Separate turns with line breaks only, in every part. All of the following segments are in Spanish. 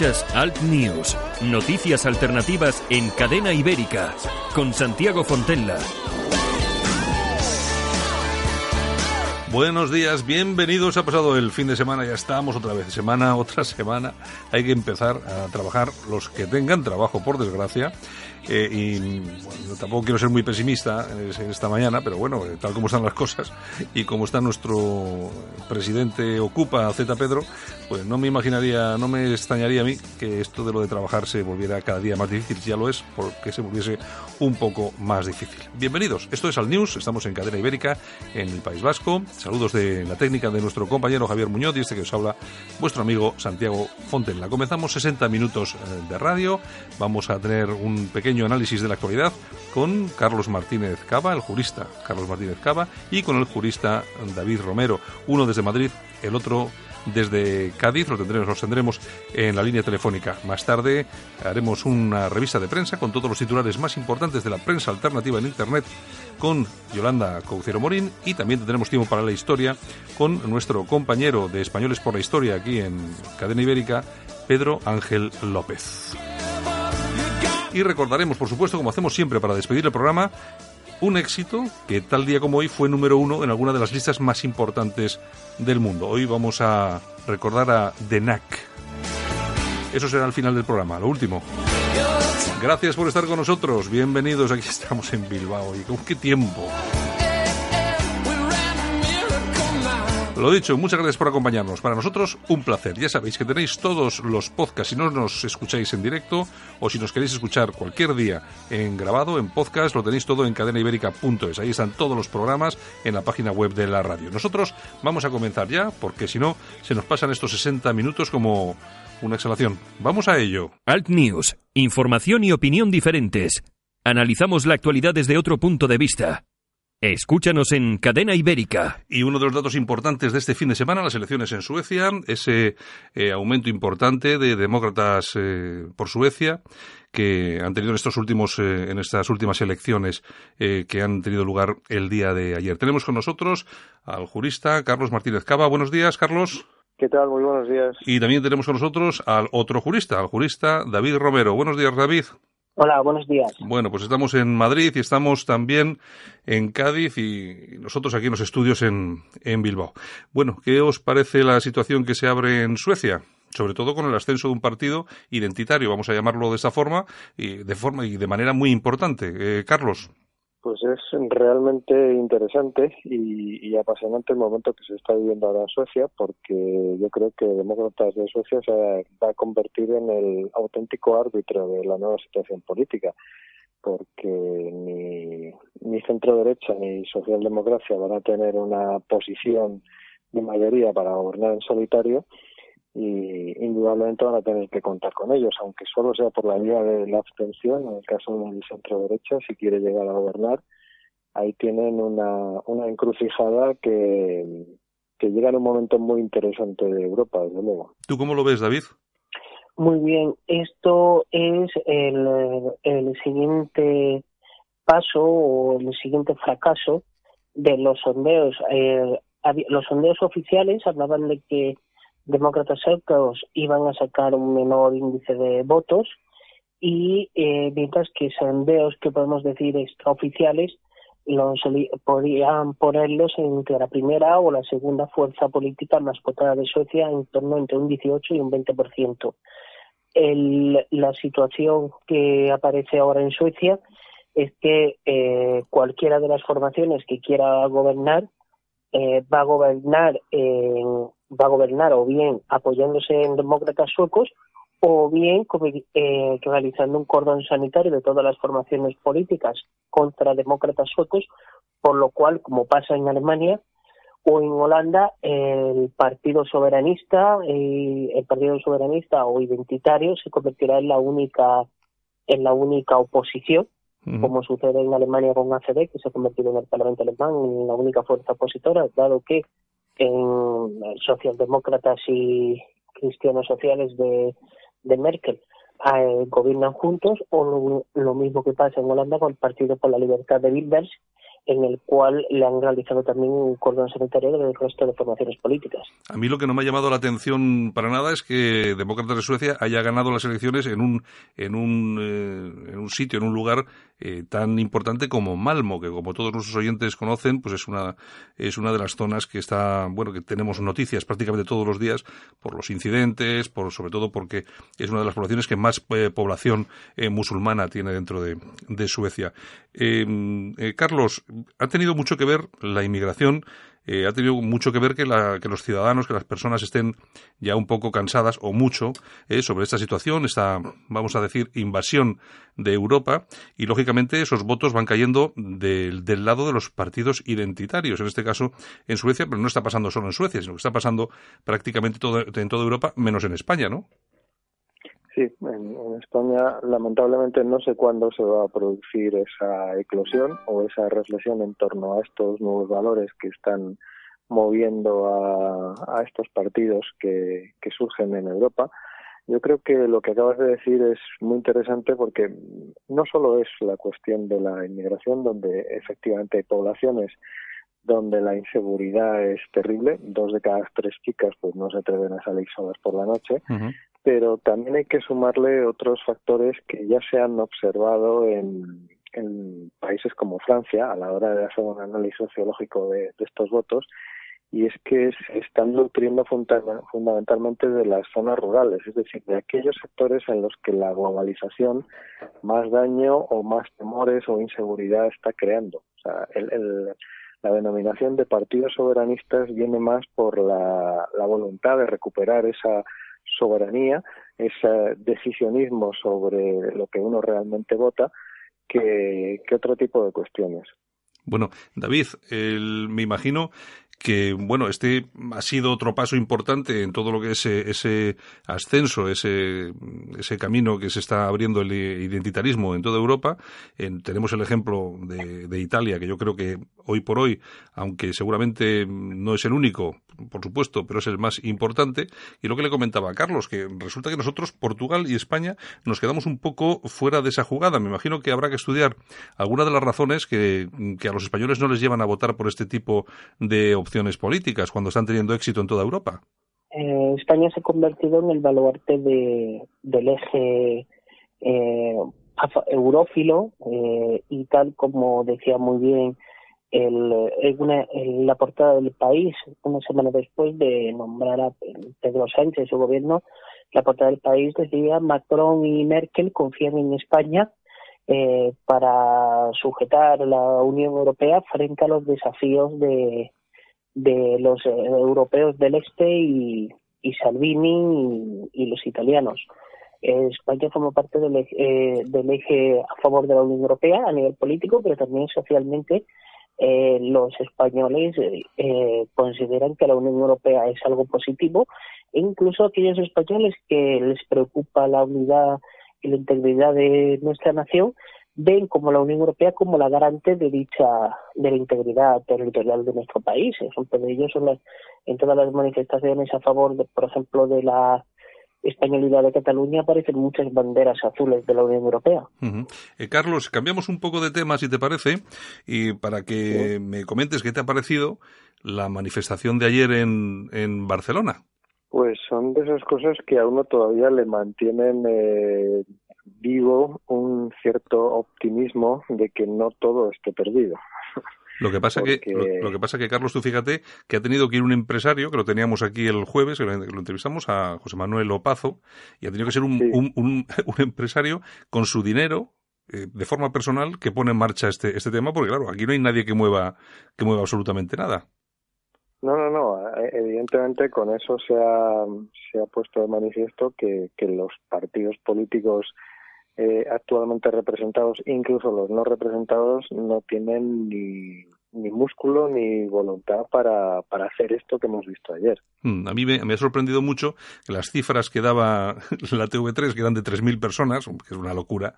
Escuchas Alt News, noticias alternativas en cadena ibérica, con Santiago Fontenla.
Buenos días, bienvenidos. Ha pasado el fin de semana, ya estamos otra vez, semana, otra semana. Hay que empezar a trabajar los que tengan trabajo, por desgracia. Eh, y bueno, tampoco quiero ser muy pesimista esta mañana, pero bueno, eh, tal como están las cosas y como está nuestro presidente ocupa Z Pedro, pues no me imaginaría, no me extrañaría a mí que esto de lo de trabajar se volviera cada día más difícil, ya lo es, porque se volviese un poco más difícil. Bienvenidos, esto es Al News, estamos en Cadena Ibérica, en el País Vasco. Saludos de la técnica de nuestro compañero Javier Muñoz y este que os habla, vuestro amigo Santiago Fontenla. Comenzamos 60 minutos eh, de radio, vamos a tener un pequeño análisis de la actualidad con Carlos Martínez Cava, el jurista Carlos Martínez Cava, y con el jurista David Romero, uno desde Madrid, el otro desde Cádiz, lo tendremos, los tendremos en la línea telefónica. Más tarde haremos una revista de prensa con todos los titulares más importantes de la prensa alternativa en Internet con Yolanda Caucero Morín y también tendremos tiempo para la historia con nuestro compañero de Españoles por la Historia aquí en Cadena Ibérica, Pedro Ángel López. Y recordaremos, por supuesto, como hacemos siempre para despedir el programa, un éxito que tal día como hoy fue número uno en alguna de las listas más importantes del mundo. Hoy vamos a recordar a The Knack. Eso será al final del programa, lo último. Gracias por estar con nosotros. Bienvenidos. Aquí estamos en Bilbao. ¿Y con qué tiempo? Lo dicho, muchas gracias por acompañarnos. Para nosotros, un placer. Ya sabéis que tenéis todos los podcasts si no nos escucháis en directo o si nos queréis escuchar cualquier día en grabado, en podcast, lo tenéis todo en cadenaibérica.es. Ahí están todos los programas en la página web de la radio. Nosotros vamos a comenzar ya, porque si no, se nos pasan estos 60 minutos como una exhalación. Vamos a ello.
Alt News, información y opinión diferentes. Analizamos la actualidad desde otro punto de vista. Escúchanos en Cadena Ibérica.
Y uno de los datos importantes de este fin de semana, las elecciones en Suecia, ese eh, aumento importante de demócratas eh, por Suecia que han tenido en estos últimos eh, en estas últimas elecciones que han tenido lugar el día de ayer. Tenemos con nosotros al jurista Carlos Martínez Cava. Buenos días, Carlos.
¿Qué tal? Muy buenos días.
Y también tenemos con nosotros al otro jurista, al jurista David Romero. Buenos días, David.
Hola, buenos días.
Bueno, pues estamos en Madrid y estamos también en Cádiz y nosotros aquí en los estudios en, en Bilbao. Bueno, ¿qué os parece la situación que se abre en Suecia? sobre todo con el ascenso de un partido identitario, vamos a llamarlo de esa forma, y de forma y de manera muy importante. Eh, Carlos.
Pues es realmente interesante y, apasionante el momento que se está viviendo ahora en Suecia, porque yo creo que Demócratas de Suecia se va a convertir en el auténtico árbitro de la nueva situación política, porque ni, ni centro derecha ni socialdemocracia van a tener una posición de mayoría para gobernar en solitario y indudablemente van a tener que contar con ellos, aunque solo sea por la vía de la abstención, en el caso del centro derecha, si quiere llegar a gobernar, ahí tienen una, una encrucijada que, que llega en un momento muy interesante de Europa, desde luego.
¿Tú cómo lo ves, David?
Muy bien, esto es el, el siguiente paso o el siguiente fracaso de los sondeos. Eh, los sondeos oficiales hablaban de que demócratas secos iban a sacar un menor índice de votos y eh, mientras que sondeos que podemos decir extraoficiales los podían ponerlos entre la primera o la segunda fuerza política más votada de Suecia en torno entre un 18 y un 20%. El, la situación que aparece ahora en Suecia es que eh, cualquiera de las formaciones que quiera gobernar eh, va a gobernar en va a gobernar o bien apoyándose en demócratas suecos o bien eh, realizando un cordón sanitario de todas las formaciones políticas contra demócratas suecos, por lo cual, como pasa en Alemania o en Holanda, el Partido Soberanista, eh, el Partido Soberanista o Identitario se convertirá en la única en la única oposición, como sucede en Alemania con ACD, que se ha convertido en el Parlamento alemán en la única fuerza opositora, dado que en socialdemócratas y cristianos sociales de, de Merkel eh, gobiernan juntos o lo, mismo que pasa en Holanda con el Partido por la Libertad de Wilders en el cual le han realizado también un cordón sanitario del resto de formaciones políticas.
A mí lo que no me ha llamado la atención para nada es que Demócratas de Suecia haya ganado las elecciones en un, en un, eh, en un sitio, en un lugar eh, tan importante como Malmo, que como todos nuestros oyentes conocen, pues es una, es una de las zonas que está, bueno, que tenemos noticias prácticamente todos los días por los incidentes, por, sobre todo porque es una de las poblaciones que más eh, población musulmana tiene dentro de, de Suecia. Carlos, ha tenido mucho que ver la inmigración, eh, ha tenido mucho que ver que, los ciudadanos, que las personas estén ya un poco cansadas o mucho eh, sobre esta situación, esta, vamos a decir, invasión de Europa y, lógicamente, esos votos van cayendo del, lado de los partidos identitarios, en este caso en Suecia, pero no está pasando solo en Suecia, sino que está pasando prácticamente en toda Europa, menos en España, ¿no?
Sí, en, España lamentablemente no sé cuándo se va a producir esa eclosión o esa reflexión en torno a estos nuevos valores que están moviendo a, estos partidos que, surgen en Europa. Yo creo que lo que acabas de decir es muy interesante porque no solo es la cuestión de la inmigración, donde efectivamente hay poblaciones donde la inseguridad es terrible, dos de cada tres chicas pues no se atreven a salir solas por la noche, pero también hay que sumarle otros factores que ya se han observado en, países como Francia a la hora de hacer un análisis sociológico de, estos votos y es que se están nutriendo fundamentalmente de las zonas rurales, es decir, de aquellos sectores en los que la globalización más daño o más temores o inseguridad está creando. O sea, la denominación de partidos soberanistas viene más por la voluntad de recuperar esa soberanía, ese decisionismo sobre lo que uno realmente vota, que, otro tipo de cuestiones.
Bueno, David, me imagino que bueno, este ha sido otro paso importante en todo lo que es ese, ascenso, ese, ese camino que se está abriendo el identitarismo en toda Europa. tenemos el ejemplo de, de, Italia, que yo creo que hoy por hoy, aunque seguramente no es el único, por supuesto, pero es el más importante. Y lo que le comentaba a Carlos, que resulta que nosotros, Portugal y España, nos quedamos un poco fuera de esa jugada. Me imagino que habrá que estudiar algunas de las razones que, que a los españoles no les llevan a votar por este tipo de opciones políticas cuando están teniendo éxito en toda Europa?
Eh, España se ha convertido en el baluarte de, del eje eh, eurófilo eh, y tal como decía muy bien el, la portada del país, una semana después de nombrar a Pedro Sánchez su gobierno, la portada del país decía Macron y Merkel confían en España eh, para sujetar la Unión Europea frente a los desafíos de, de los eh, europeos del este y, Salvini y, los italianos. España forma parte del, eh, del eje a favor de la Unión Europea a nivel político, pero también socialmente eh, los españoles consideran que la Unión Europea es algo positivo e incluso aquellos españoles que les preocupa la unidad y la integridad de nuestra nación ven como la Unión Europea como la garante de dicha de la integridad territorial de nuestro país. Ejemplo de ellos son las, en todas las manifestaciones a favor, de, por ejemplo, de la españolidad de Cataluña aparecen muchas banderas azules de la Unión Europea.
Eh, Carlos, cambiamos un poco de tema, si te parece, y para que me comentes qué te ha parecido la manifestación de ayer en, en Barcelona.
Pues son de esas cosas que a uno todavía le mantienen eh, vivo un cierto optimismo de que no todo esté perdido.
Lo que pasa que lo, que pasa que Carlos, tú fíjate que ha tenido que ir un empresario que lo teníamos aquí el jueves, que lo, entrevistamos a José Manuel Opazo y ha tenido que ser un, un, un, empresario con su dinero eh, de forma personal que pone en marcha este este tema, porque claro, aquí no hay nadie que mueva que mueva absolutamente nada.
No, no, no. Eh, evidentemente con eso se ha, se ha puesto de manifiesto que, que los partidos políticos eh, actualmente representados, incluso los no representados, no tienen ni, ni músculo ni voluntad para, para hacer esto que hemos visto ayer.
Mm, a mí me, ha sorprendido mucho que las cifras que daba la TV3, que eran de 3.000 personas, que es una locura,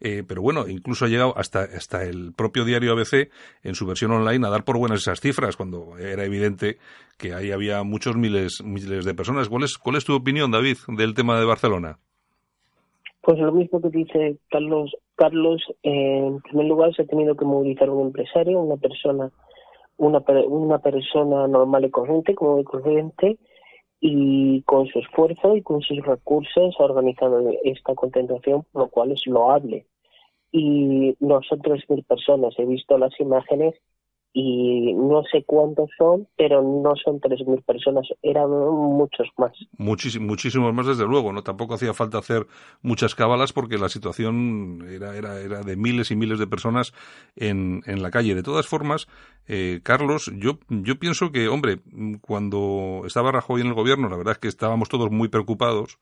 eh, pero bueno, incluso ha llegado hasta, hasta el propio diario ABC en su versión online a dar por buenas esas cifras, cuando era evidente que ahí había muchos miles, miles de personas. ¿Cuál es, ¿Cuál es tu opinión, David, del tema de Barcelona?
Pues lo mismo que dice Carlos, Carlos, en primer lugar, se ha tenido que movilizar un empresario, una persona, una, una persona normal y corriente, como de corriente, y con su esfuerzo y con sus recursos ha organizado esta concentración, lo cual es loable. Y no son 3.000 personas, he visto las imágenes y no sé cuántos son, pero no son 3.000 personas, eran muchos más.
Muchísimos, muchísimos más, desde luego, ¿no? Tampoco hacía falta hacer muchas cábalas porque la situación era, era, era de miles y miles de personas en, en la calle. De todas formas, eh, Carlos, yo, yo pienso que, hombre, cuando estaba Rajoy en el gobierno, la verdad es que estábamos todos muy preocupados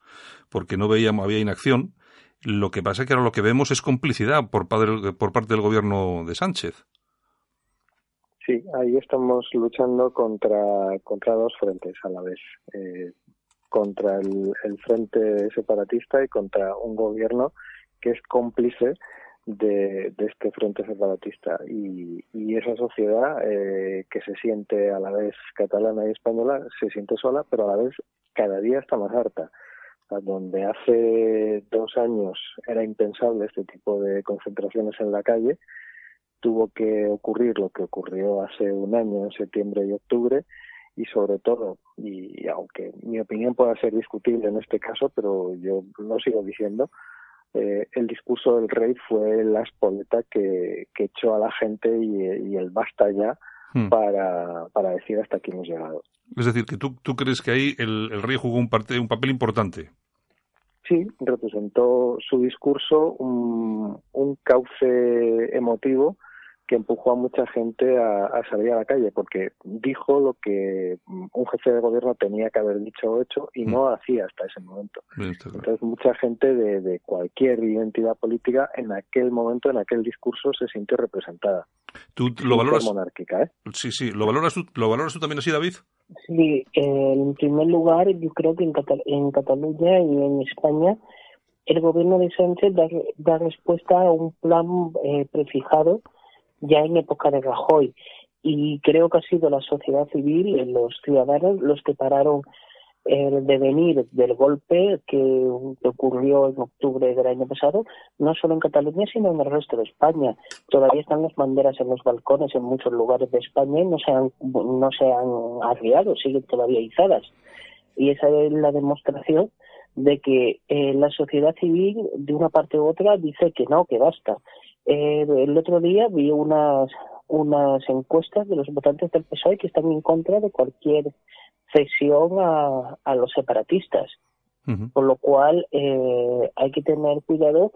porque no veíamos, había inacción. Lo que pasa es que ahora lo que vemos es complicidad por, padre, por parte del gobierno de Sánchez.
Sí, ahí estamos luchando contra, contra dos frentes a la vez. Eh, contra el, frente separatista y contra un gobierno que es cómplice de, este frente separatista. Y, esa sociedad eh, que se siente a la vez catalana y española se siente sola, pero a la vez cada día está más harta. donde hace dos años era impensable este tipo de concentraciones en la calle, tuvo que ocurrir lo que ocurrió hace un año, en septiembre y octubre, y sobre todo, y aunque mi opinión pueda ser discutible en este caso, pero yo lo sigo diciendo, eh, el discurso del rey fue la espoleta que, echó a la gente y, el basta ya hmm. para, para decir hasta aquí hemos llegado.
Es decir, que tú, tú crees que ahí el, rey jugó un, parte, un papel importante.
Sí, representó su discurso un, un cauce emotivo que empujó a mucha gente a, salir a la calle, porque dijo lo que un jefe de gobierno tenía que haber dicho o hecho y no mm. hacía hasta ese momento. Entonces, mucha gente de, cualquier identidad política en aquel momento, en aquel discurso, se sintió representada.
¿Tú lo valoras?
monárquica, ¿eh?
Sí, sí. ¿Lo valoras, tú, ¿Lo valoras tú también así, David?
Sí, en primer lugar, yo creo que en, en Cataluña y en España el gobierno de Sánchez da, respuesta a un plan eh, prefijado ya en época de Rajoy. Y creo que ha sido la sociedad civil, los ciudadanos, los que pararon el devenir del golpe que, ocurrió en octubre del año pasado, no solo en Cataluña, sino en el resto de España. Todavía están las banderas en los balcones en muchos lugares de España y no se han, no se han arriado, siguen todavía izadas. Y esa es la demostración de que eh, la sociedad civil, de una parte u otra, dice que no, que basta. Eh, el otro día vi unas unas encuestas de los votantes del PSOE que están en contra de cualquier cesión a, a los separatistas. Por lo cual eh, hay que tener cuidado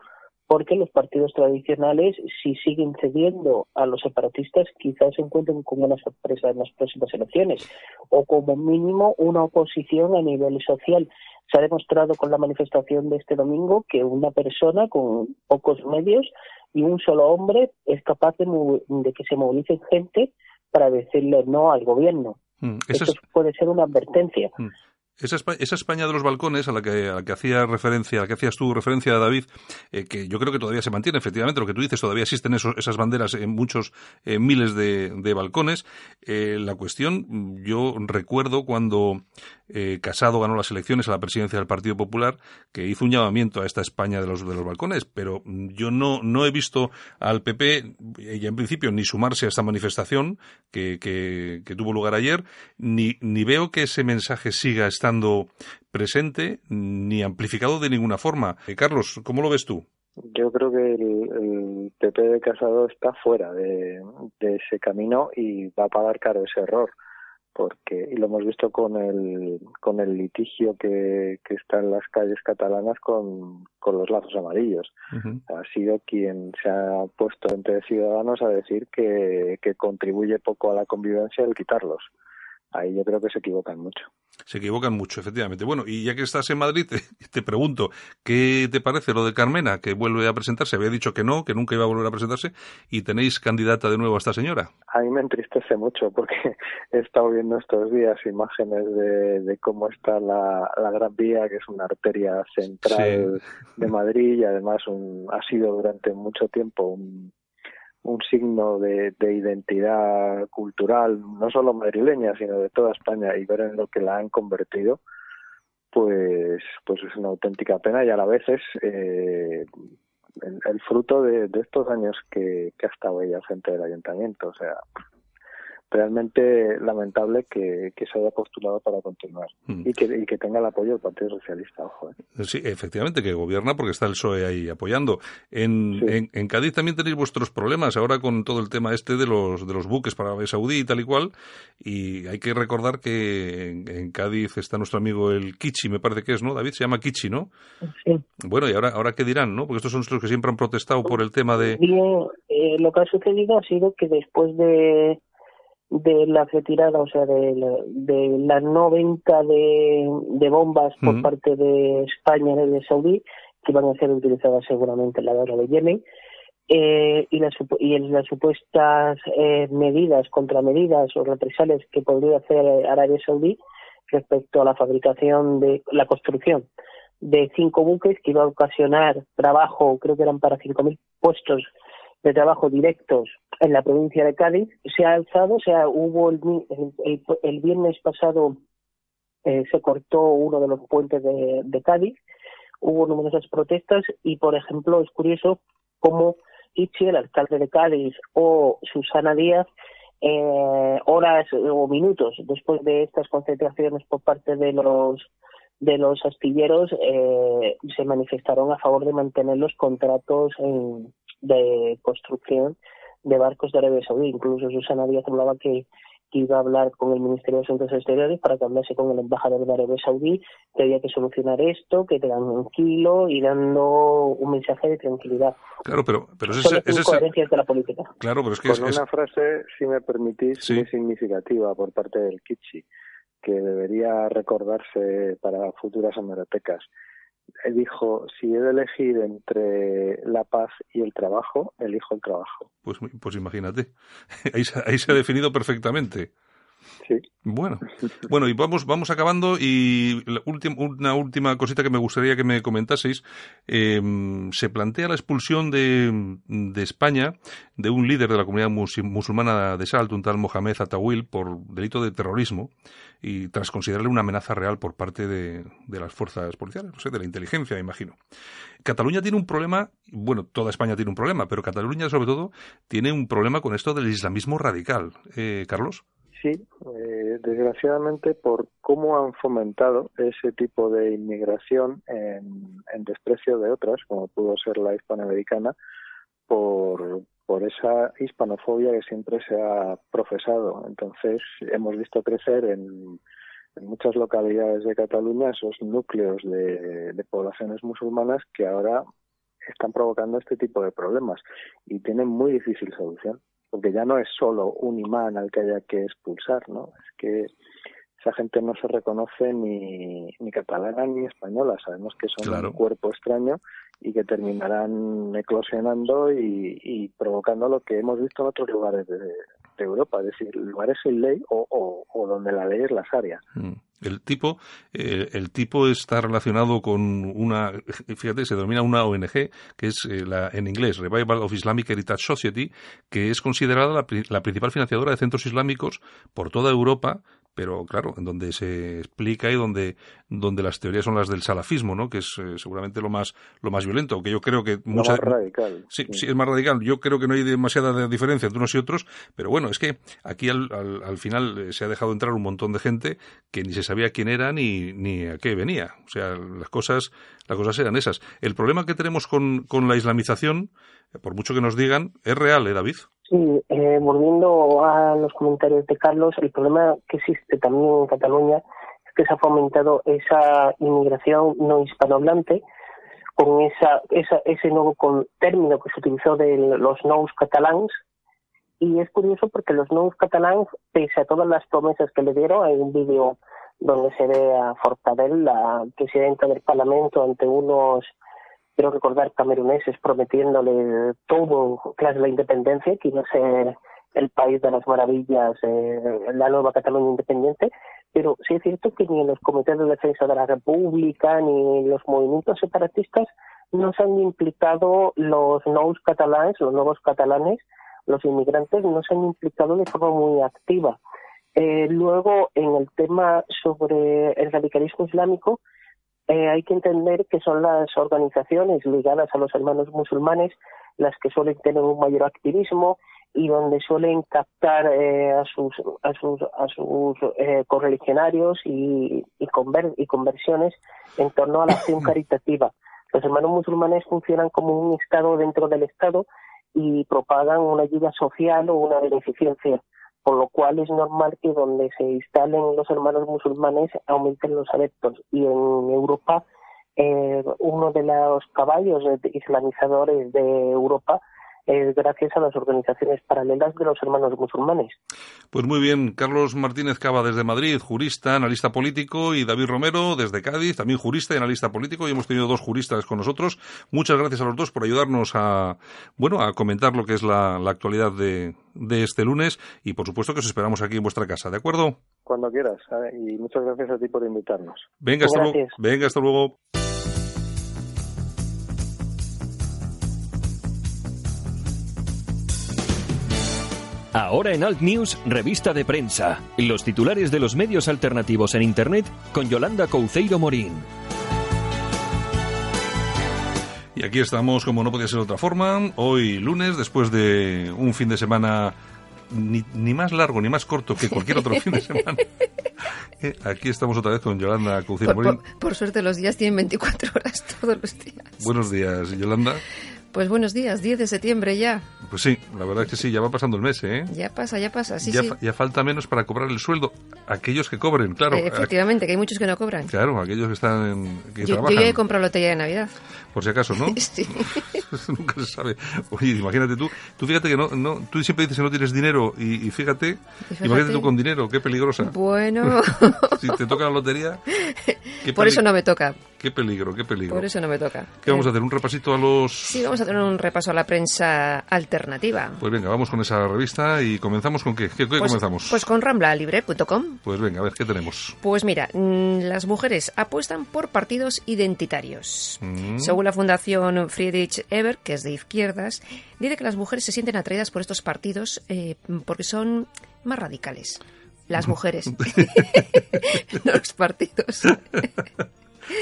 porque los partidos tradicionales, si siguen cediendo a los separatistas, quizás se encuentren con una sorpresa en las próximas elecciones, o como mínimo una oposición a nivel social. Se ha demostrado con la manifestación de este domingo que una persona con pocos medios y un solo hombre es capaz de, que se movilice gente para decirle no al gobierno. Mm, Eso puede ser una advertencia. Mm.
Esa España, de los balcones a la que, a que hacía referencia, a la que hacías tú referencia, David, eh, que yo creo que todavía se mantiene, efectivamente, lo que tú dices, todavía existen esos, esas banderas en muchos eh, miles de, balcones. Eh, la cuestión, yo recuerdo cuando Casado ganó las elecciones a la presidencia del Partido Popular, que hizo un llamamiento a esta España de los, de los balcones, pero yo no, no he visto al PP, ya en principio, ni sumarse a esta manifestación que, que, que tuvo lugar ayer, ni, ni veo que ese mensaje siga estando presente ni amplificado de ninguna forma. Eh, Carlos, ¿cómo lo ves tú?
Yo creo que el, PP de Casado está fuera de, ese camino y va a pagar caro ese error porque y lo hemos visto con el con el litigio que, está en las calles catalanas con, los lazos amarillos ha sido quien se ha puesto entre ciudadanos a decir que, que contribuye poco a la convivencia el quitarlos ahí yo creo que se equivocan mucho.
Se equivocan mucho, efectivamente. Bueno, y ya que estás en Madrid, te, pregunto, ¿qué te parece lo de Carmena, que vuelve a presentarse? Había dicho que no, que nunca iba a volver a presentarse, y tenéis candidata de nuevo a esta señora.
A mí me entristece mucho porque he estado viendo estos días imágenes de, cómo está la, Gran Vía, que es una arteria central de Madrid y además un, ha sido durante mucho tiempo un un signo de, identidad cultural, no solo madrileña, sino de toda España, y ver en lo que la han convertido, pues, pues es una auténtica pena y a la vez es, eh, el, fruto de, estos años que, que ha estado ella frente del ayuntamiento. O sea, realmente lamentable que, se haya postulado para continuar hmm. y, que, y, que, tenga el apoyo del Partido Socialista. Ojo, ¿eh?
Sí, efectivamente, que gobierna porque está el PSOE ahí apoyando. En, en, Cádiz también tenéis vuestros problemas ahora con todo el tema este de los, de los buques para Arabia Saudí y tal y cual. Y hay que recordar que en, Cádiz está nuestro amigo el Kichi, me parece que es, ¿no? David se llama Kichi, ¿no?
Sí.
Bueno, y ahora, ahora qué dirán, ¿no? Porque estos son los que siempre han protestado por el tema de.
Eh, lo que ha sucedido ha sido que después de de la retirada, o sea, de la, de la no venta de, de bombas por parte de España y de Saudí, que van a ser utilizadas seguramente en la guerra de Yemen, eh, y, las, y las supuestas eh, medidas, contramedidas o represalias que podría hacer Arabia Saudí respecto a la fabricación de la construcción de cinco buques que iba a ocasionar trabajo, creo que eran para 5.000 puestos de trabajo directos en la provincia de Cádiz se ha alzado, o sea, hubo el, el, viernes pasado eh, se cortó uno de los puentes de, de, Cádiz, hubo numerosas protestas y, por ejemplo, es curioso cómo Ichi, el alcalde de Cádiz, o Susana Díaz, eh, horas o minutos después de estas concentraciones por parte de los de los astilleros eh, se manifestaron a favor de mantener los contratos en, de construcción de barcos de Arabia Saudí. Incluso Susana Díaz hablaba que, iba a hablar con el Ministerio de Asuntos Exteriores para que hablase con el embajador de Arabia Saudí, que había que solucionar esto, que un kilo y dando un mensaje de tranquilidad.
Claro, pero, pero
es,
de la política.
Claro, pero es que
Con una frase, si me permitís, muy significativa por parte del Kichi, que debería recordarse para futuras hemerotecas dijo, si he de elegir entre la paz y el trabajo, elijo el trabajo.
Pues, pues imagínate, ahí, ahí se ha definido perfectamente. Bueno, bueno y vamos, vamos acabando y la una última cosita que me gustaría que me comentaseis. Em, se plantea la expulsión de, de, España de un líder de la comunidad musulmana de Salt, un tal Mohamed Atawil, por delito de terrorismo y tras considerarle una amenaza real por parte de, de las fuerzas policiales, no sé, de la inteligencia, me imagino. Cataluña tiene un problema, bueno, toda España tiene un problema, pero Cataluña sobre todo tiene un problema con esto del islamismo radical. Eh, Carlos.
Sí, eh, desgraciadamente por cómo han fomentado ese tipo de inmigración en, desprecio de otras, como pudo ser la hispanoamericana, por, por esa hispanofobia que siempre se ha profesado. Entonces, hemos visto crecer en, muchas localidades de Cataluña esos núcleos de, de poblaciones musulmanas que ahora están provocando este tipo de problemas y tienen muy difícil solución porque ya no es solo un imán al que haya que expulsar, ¿no? Es que esa gente no se reconoce ni, ni catalana ni española, sabemos que son un cuerpo extraño y que terminarán eclosionando y, provocando lo que hemos visto en otros lugares de, Europa, es decir, lugares sin ley o, o, donde la ley es la área. Mm.
El tipo, eh, el tipo está relacionado con una, fíjate, se denomina una ONG, que es eh, la, en inglés, Revival of Islamic Heritage Society, que es considerada la, la principal financiadora de centros islámicos por toda Europa, pero claro, en donde se explica y donde, donde las teorías son las del salafismo, ¿no? Que es eh, seguramente lo más, lo más violento, aunque yo creo que...
Mucha... Más radical.
Sí, sí, es más radical. Yo creo que no hay demasiada diferencia entre unos y otros, pero bueno, es que aquí al, al, final eh, se ha dejado entrar un montón de gente que ni se sabía quién era ni, ni a qué venía. O sea, las cosas, las cosas eran esas. El problema que tenemos con, con la islamización, por mucho que nos digan, es real, ¿eh, David?
Sí, eh, volviendo a los comentarios de Carlos, el problema que existe también en Cataluña es que se ha fomentado esa inmigración no hispanohablante con esa, esa, ese nuevo término que se utilizó de los nous catalans. Y es curioso porque los nous catalans, pese a todas las promesas que le dieron, hay un vídeo donde se ve a Forcadell, la presidenta del Parlamento, ante unos quiero recordar cameruneses prometiéndole todo tras la independencia, que iba a ser el país de las maravillas, eh, la nueva Cataluña independiente, pero sí es cierto que ni en los comités de defensa de la República ni en los movimientos separatistas no se han implicado los nuevos catalanes, los nuevos catalanes, los inmigrantes no se han implicado de forma muy activa. Eh, luego, en el tema sobre el radicalismo islámico, eh, hay que entender que son las organizaciones ligadas a los hermanos musulmanes las que suelen tener un mayor activismo y donde suelen captar eh, a sus a sus a sus eh, correligionarios y, y, y conversiones en torno a la acción caritativa. Los hermanos musulmanes funcionan como un estado dentro del estado y propagan una ayuda social o una beneficencia, por lo cual es normal que donde se instalen los hermanos musulmanes aumenten los adeptos. Y en Europa eh, uno de los caballos islamizadores de Europa es gracias a las organizaciones paralelas de los hermanos musulmanes.
Pues muy bien, Carlos Martínez Cava desde Madrid, jurista, analista político, y David Romero desde Cádiz, también jurista y analista político, y hemos tenido dos juristas con nosotros. Muchas gracias a los dos por ayudarnos a, bueno, a comentar lo que es la, actualidad de, de este lunes, y por supuesto que os esperamos aquí en vuestra casa, ¿de acuerdo?
Cuando quieras, y muchas gracias a ti por invitarnos.
Venga, hasta luego. Venga, hasta luego.
Ahora en Alt News, revista de prensa. Los titulares de los medios alternativos en Internet con Yolanda Couceiro Morín.
Y aquí estamos, como no podía ser de otra forma, hoy lunes, después de un fin de semana ni, más largo ni más corto que cualquier otro fin de semana. Eh, aquí estamos otra vez con Yolanda Couceiro Morín.
Por, por, suerte los días tienen 24 horas todos los días.
Buenos días, Yolanda.
Pues buenos días, 10 de septiembre ya.
Pues sí, la verdad es que sí, ya va pasando el mes, ¿eh?
Ya pasa, ya pasa, sí,
ya,
sí.
ya falta menos para cobrar el sueldo. Aquellos que cobren, claro.
Eh, efectivamente, que hay muchos que no cobran.
Claro, aquellos que están en, que
yo,
trabajan.
Yo ya he comprado lotería de Navidad.
Por si acaso, ¿no?
sí.
Nunca se sabe. Oye, imagínate tú, tú fíjate que no, no tú siempre dices que no tienes dinero y, y, fíjate, fíjate, imagínate tú con dinero, qué peligrosa.
Bueno.
si te toca la lotería.
Por eso no me toca.
Qué peligro, qué peligro.
Por eso no me toca.
¿Qué vamos a hacer? ¿Un repasito a los...?
Sí, vamos a hacer un repaso a la prensa alternativa.
Pues venga, vamos con esa revista y comenzamos con qué. ¿Qué, qué
pues,
comenzamos?
Pues con ramblalibre.com.
Pues venga, a ver, ¿qué tenemos?
Pues mira, las mujeres apuestan por partidos identitarios. Mm. Según la Fundación Friedrich Eber, que es de izquierdas, dice que las mujeres se sienten atraídas por estos partidos eh, porque son más radicales. Las mujeres, no los partidos.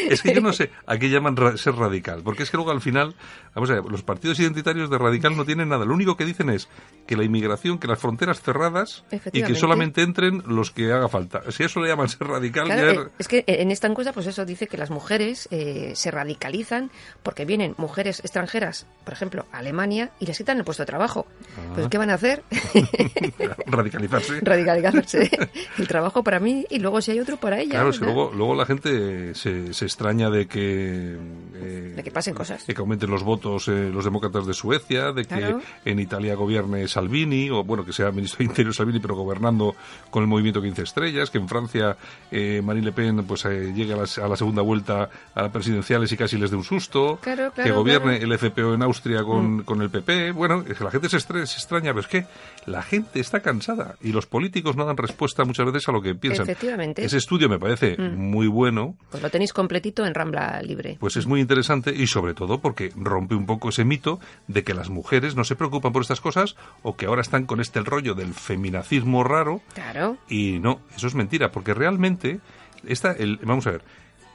Es que yo no sé a qué llaman ra ser radical, porque es que luego al final, vamos a ver, los partidos identitarios de radical no tienen nada. Lo único que dicen es que la inmigración, que las fronteras cerradas y que solamente entren los que haga falta. Si eso le llaman ser radical,
claro,
ya...
eh, es que en esta encuesta, pues eso dice que las mujeres eh, se radicalizan porque vienen mujeres extranjeras, por ejemplo, a Alemania, y les quitan el puesto de trabajo. Ah. Pues ¿qué van a hacer?
Radicalizarse.
Radicalizarse. El trabajo para mí y luego si hay otro para ella.
Claro, que luego, luego la gente se, se extraña de que...
Eh, de que pasen cosas.
De que aumenten los votos eh, los demócratas de Suecia, de que
claro.
en Italia gobierne Salvini, o bueno, que sea ministro de Interior Salvini, pero gobernando con el movimiento 15 estrellas, que en Francia eh, Marine Le Pen pues eh, llegue a la, a la, segunda vuelta a las presidenciales y casi les dé un susto,
claro, claro,
que gobierne el FPO en Austria con, mm. con el PP. Bueno, es que la gente se, se extraña, pero es que la gente está cansada y los políticos no dan respuesta muchas veces a lo que piensan.
Efectivamente.
Ese estudio me parece mm. muy bueno.
Pues lo tenéis completito en Rambla Libre.
Pues es muy interesante y sobre todo porque rompe un poco ese mito de que las mujeres no se preocupan por estas cosas o que ahora están con este rollo del feminacismo raro.
Claro.
Y no, eso es mentira, porque realmente esta, el, vamos a ver,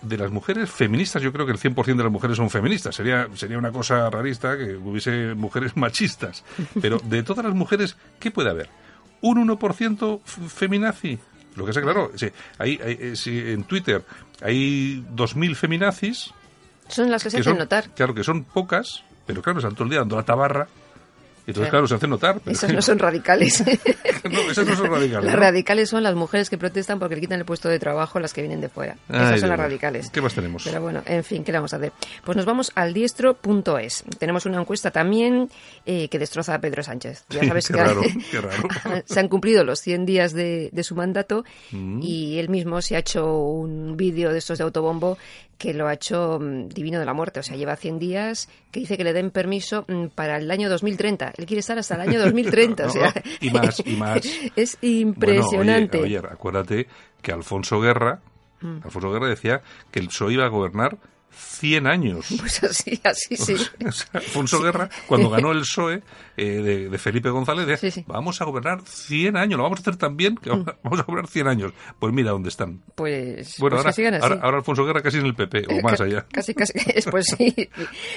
de las mujeres feministas, yo creo que el 100% de las mujeres son feministas. Sería, sería una cosa rarista que hubiese mujeres machistas. Pero de todas las mujeres, ¿qué puede haber? ¿Un 1% feminazi? Lo que es claro, sí, hay, hay, sí, en Twitter hay 2.000 feminazis.
Son las que se hacen
son,
notar.
Claro, que son pocas, pero claro, están todo el día dando la tabarra. Entonces, claro, se hacen notar. Pero...
Esas no son radicales.
no, esas no son radicales.
Las
¿no?
radicales son las mujeres que protestan porque le quitan el puesto de trabajo a las que vienen de fuera. Esas son las radicales.
¿Qué más tenemos?
Pero bueno, en fin, ¿qué le vamos a hacer? Pues nos vamos al diestro.es. Tenemos una encuesta también eh, que destroza a Pedro Sánchez. Ya sabes
qué
que
raro, qué raro.
se han cumplido los 100 días de, de su mandato
Mm.
y él mismo se ha hecho un vídeo de estos de autobombo que lo ha hecho mm, divino de la muerte. O sea, lleva 100 días que dice que le den permiso mm, para el año 2030. Él quiere estar hasta el año 2030. o sea,
y más, y más.
Es impresionante.
Bueno, oye, oye, acuérdate que Alfonso Guerra,
Mm.
Alfonso Guerra decía que el PSOE iba a gobernar 100 años.
Pues así, así sí.
O sea, Alfonso Guerra, cuando ganó el PSOE eh, de, de Felipe González, decía,
Sí, sí.
vamos a gobernar 100 años, lo vamos a hacer tan bien que vamos a gobernar 100 años. Pues mira dónde están.
Pues,
Bueno,
pues
ahora, ahora, ahora Alfonso Guerra casi en el PP, o más
Ca-
allá.
Casi, casi. es- Pues sí.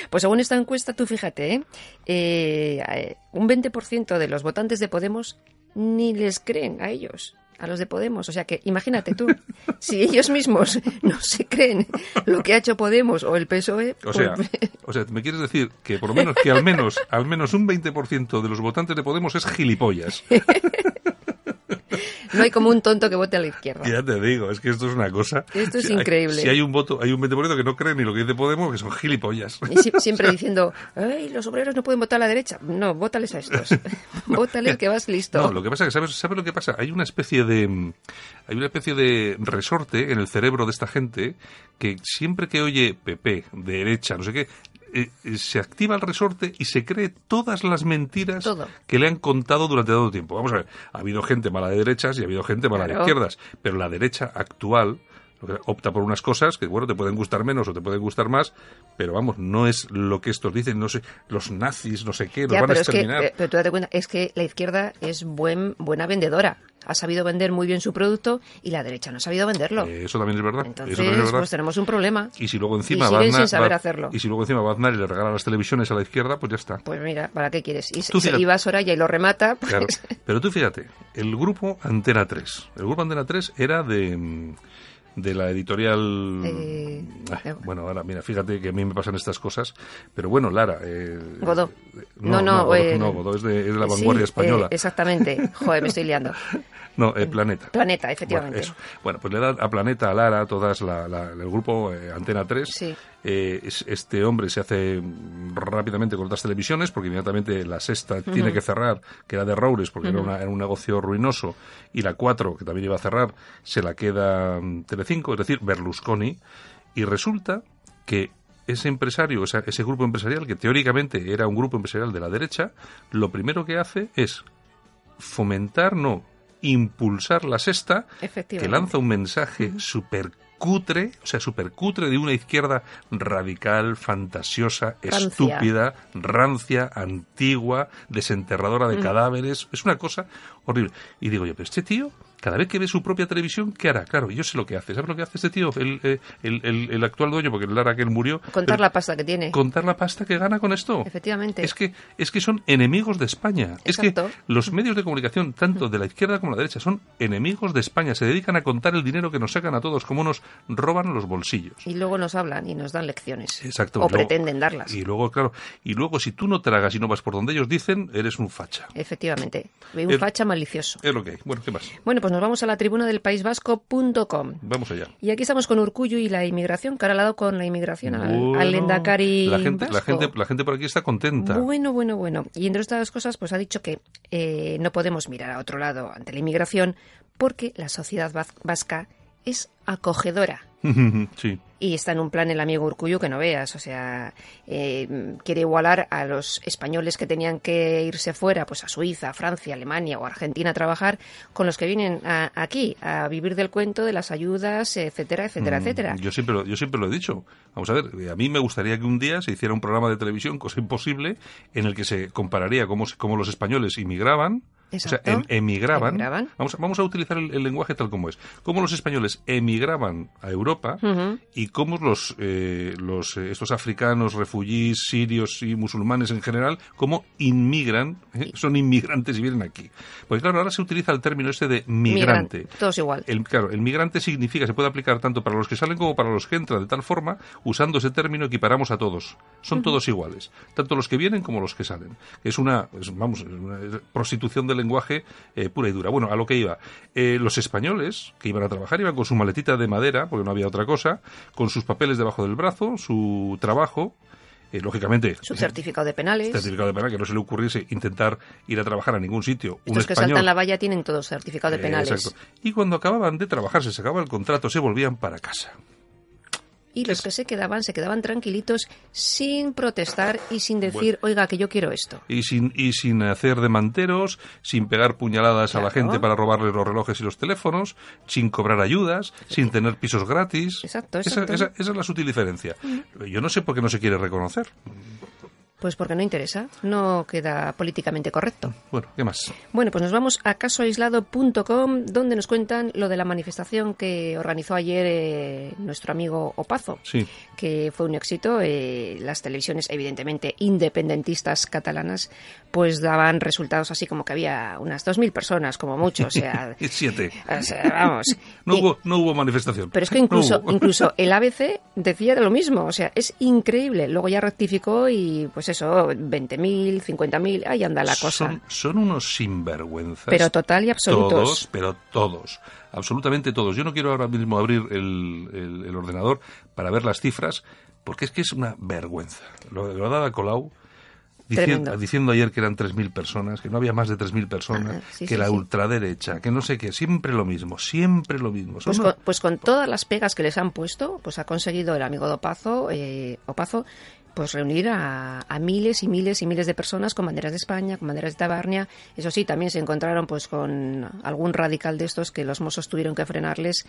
Pues según esta encuesta, tú fíjate, ¿eh? Eh, eh, un 20% de los votantes de Podemos ni les creen a ellos, a los de Podemos. O sea que imagínate tú, si ellos mismos no se creen lo que ha hecho Podemos o el PSOE.
O sea,
pues-
o sea, me quieres decir que por lo menos que al menos al menos un 20% de los votantes de Podemos es gilipollas.
no hay como un tonto que vote a la izquierda.
Ya te digo, es que esto es una cosa.
Esto es
Si hay-
increíble.
si hay un voto, hay un 20% que no cree ni lo que dice Podemos, que son gilipollas.
Y si- siempre diciendo, Ay, los obreros no pueden votar a la derecha. No, vótales a estos. Vótale que vas listo.
No, lo que pasa es que sabes, ¿sabes lo que pasa? Hay una especie de mm, hay una especie de resorte en el cerebro de esta gente que siempre que oye PP, derecha, no sé qué, eh, eh, se activa el resorte y se cree todas las mentiras
Todo.
que le han contado durante todo el tiempo. Vamos a ver, ha habido gente mala de derechas y ha habido gente mala
Claro.
de izquierdas, pero la derecha actual opta por unas cosas que, bueno, te pueden gustar menos o te pueden gustar más, pero vamos, no es lo que estos dicen, no sé, los nazis, no sé qué,
Ya,
van a
pero es que,
exterminar.
eh, pero tú date cuenta, es que la izquierda es buen, buena vendedora. Ha sabido vender muy bien su producto y la derecha no ha sabido venderlo.
Eh, eso también es verdad.
Entonces,
eso también es verdad.
pues tenemos un problema.
Y si luego encima
Y
Baznar-
sin saber
va-
hacerlo.
Y si luego encima y le regala las televisiones a la izquierda, pues ya está.
Pues mira, ¿para qué quieres? Y
Tú
se Soraya y lo remata, pues,
Claro. Pero tú fíjate, el grupo Antena 3. El grupo Antena 3 era de, mm, de la editorial...
Eh,
Ah,
eh.
bueno, ahora, mira, fíjate que a mí me pasan estas cosas. Pero bueno, Lara... eh,
Godó.
eh,
No,
No,
no,
Godó,
eh,
no, Godó es de, es de la vanguardia
eh,
española.
exactamente. Joder, me estoy liando.
No, eh, Planeta.
Planeta,
Bueno,
efectivamente.
eso. Bueno, pues le da a Planeta, a Lara, todas la- la- el grupo eh, Antena 3.
Sí.
Eh, es- este hombre se hace rápidamente con otras televisiones porque inmediatamente la sexta tiene que cerrar, que era de Roures porque era, una- era un negocio ruinoso, y la 4, que también iba a cerrar, se la queda mm, Telecinco, es decir, Berlusconi, y resulta que ese empresario, esa- ese grupo empresarial, que teóricamente era un grupo empresarial de la derecha, lo primero que hace es fomentar, no, impulsar la sexta, que lanza un mensaje súper cutre, o sea, súper cutre de una izquierda radical, fantasiosa,
Rancia.
estúpida, rancia, antigua, desenterradora de cadáveres. Es una cosa horrible. Y digo yo, pero este tío, cada vez que ve su propia televisión, ¿qué hará? Claro, yo sé lo que hace. ¿Sabes lo que hace este tío? El, eh, el, el- el actual dueño, porque el Lara que él murió.
Contar la pasta que tiene.
Contar la pasta que gana con esto.
Efectivamente.
Es que, es que son enemigos de España. Es
Exacto.
que los medios de comunicación, tanto de la izquierda como de la derecha, son enemigos de España. Se dedican a contar el dinero que nos sacan a todos, como nos roban los bolsillos.
Y luego nos hablan y nos dan lecciones.
Exacto.
O
luego-
pretenden darlas.
Y luego, claro, y luego si tú no tragas y no vas por donde ellos dicen, eres un facha.
Efectivamente. Un
El-
facha malicioso.
Es lo que hay. Bueno, ¿qué más?
Bueno, pues nos vamos a la tribuna del.
Vamos allá.
Y aquí estamos con Urcuyo y la inmigración, ahora ha dado con la inmigración al,
Bueno,
al Endacari
la gente, la gente, la gente por aquí está contenta.
Bueno, bueno, bueno. Y entre otras cosas, pues ha dicho que eh, no podemos mirar a otro lado ante la inmigración porque la sociedad vasca es acogedora.
sí.
Y está en un plan el amigo Urcuyo que no veas, o sea, eh, quiere igualar a los españoles que tenían que irse fuera, pues a Suiza, Francia, Alemania o Argentina a trabajar, con los que vienen a- aquí a vivir del cuento de las ayudas, etcétera, etcétera,
Mm,
etcétera.
Yo siempre, lo, yo siempre lo he dicho. Vamos a ver, eh, a mí me gustaría que un día se hiciera un programa de televisión, cosa imposible, en el que se compararía cómo, cómo los españoles inmigraban.
Exacto.
O sea, em- emigraban.
Emigraban.
Vamos, a- vamos a utilizar el, el lenguaje tal como es. Cómo los españoles emigraban a Europa y cómo los, eh, los eh, estos africanos, refugiés, sirios y musulmanes en general, cómo inmigran, eh, son inmigrantes y vienen aquí. Pues claro, ahora se utiliza el término este de migrante.
Migran- todos igual.
El, claro, el migrante significa, se puede aplicar tanto para los que salen como para los que entran, de tal forma, usando ese término, equiparamos a todos. Son todos iguales, tanto los que vienen como los que salen. Es una, es, vamos, es una prostitución lenguaje eh, pura y dura. Bueno, a lo que iba. Eh, los españoles que iban a trabajar iban con su maletita de madera, porque no había otra cosa, con sus papeles debajo del brazo, su trabajo, eh, lógicamente.
Su certificado de penales.
certificado de penal, que no se le ocurriese intentar ir a trabajar a ningún sitio. Un
Estos que
español,
saltan la valla tienen todos certificado de
eh,
penales.
exacto. Y cuando acababan de trabajar, se sacaba el contrato, se volvían para casa.
Y los que se quedaban se quedaban tranquilitos sin protestar y sin decir, oiga, que yo quiero esto.
Y sin, y sin hacer demanteros, sin pegar puñaladas a la gente para robarle los relojes y los teléfonos, sin cobrar ayudas, sin tener pisos gratis.
Exacto,
Esa,
exacto.
esa- esa es la sutil diferencia. Yo no sé por qué no se quiere reconocer.
Pues porque no interesa, no queda políticamente correcto.
Bueno, ¿qué más?
Bueno, pues nos vamos a casoaislado.com, donde nos cuentan lo de la manifestación que organizó ayer eh, nuestro amigo Opazo,
Sí.
que fue un éxito. Eh, las televisiones, evidentemente independentistas catalanas, pues daban resultados así como que había unas 2.000 personas, como mucho. O sea,
Siete.
o sea, vamos.
No
Y-
hubo, no hubo manifestación.
pero es que
No
incluso,
hubo.
incluso el ABC decía de lo mismo, o sea, es increíble. Luego ya rectificó y pues eso, 20.000, 50.000, ahí anda la cosa.
Son, son unos sinvergüenzas.
Pero total y absolutos.
Todos, pero todos. Absolutamente todos. Yo no quiero ahora mismo abrir el, el- el ordenador para ver las cifras, porque es que es una vergüenza. Lo, lo ha dado Colau diciendo, diciendo ayer que eran 3.000 personas, que no había más de 3.000 personas,
Ah, sí,
que
sí,
la
sí.
ultraderecha, que no sé qué, siempre lo mismo, siempre lo mismo.
Pues con, pues con todas las pegas que les han puesto, pues ha conseguido el amigo de Opazo, eh, Opazo pues reunir a, a miles y miles y miles de personas con banderas de España, con banderas de Tabarnia. Eso sí, también se encontraron pues con algún radical de estos que los mozos tuvieron que frenarles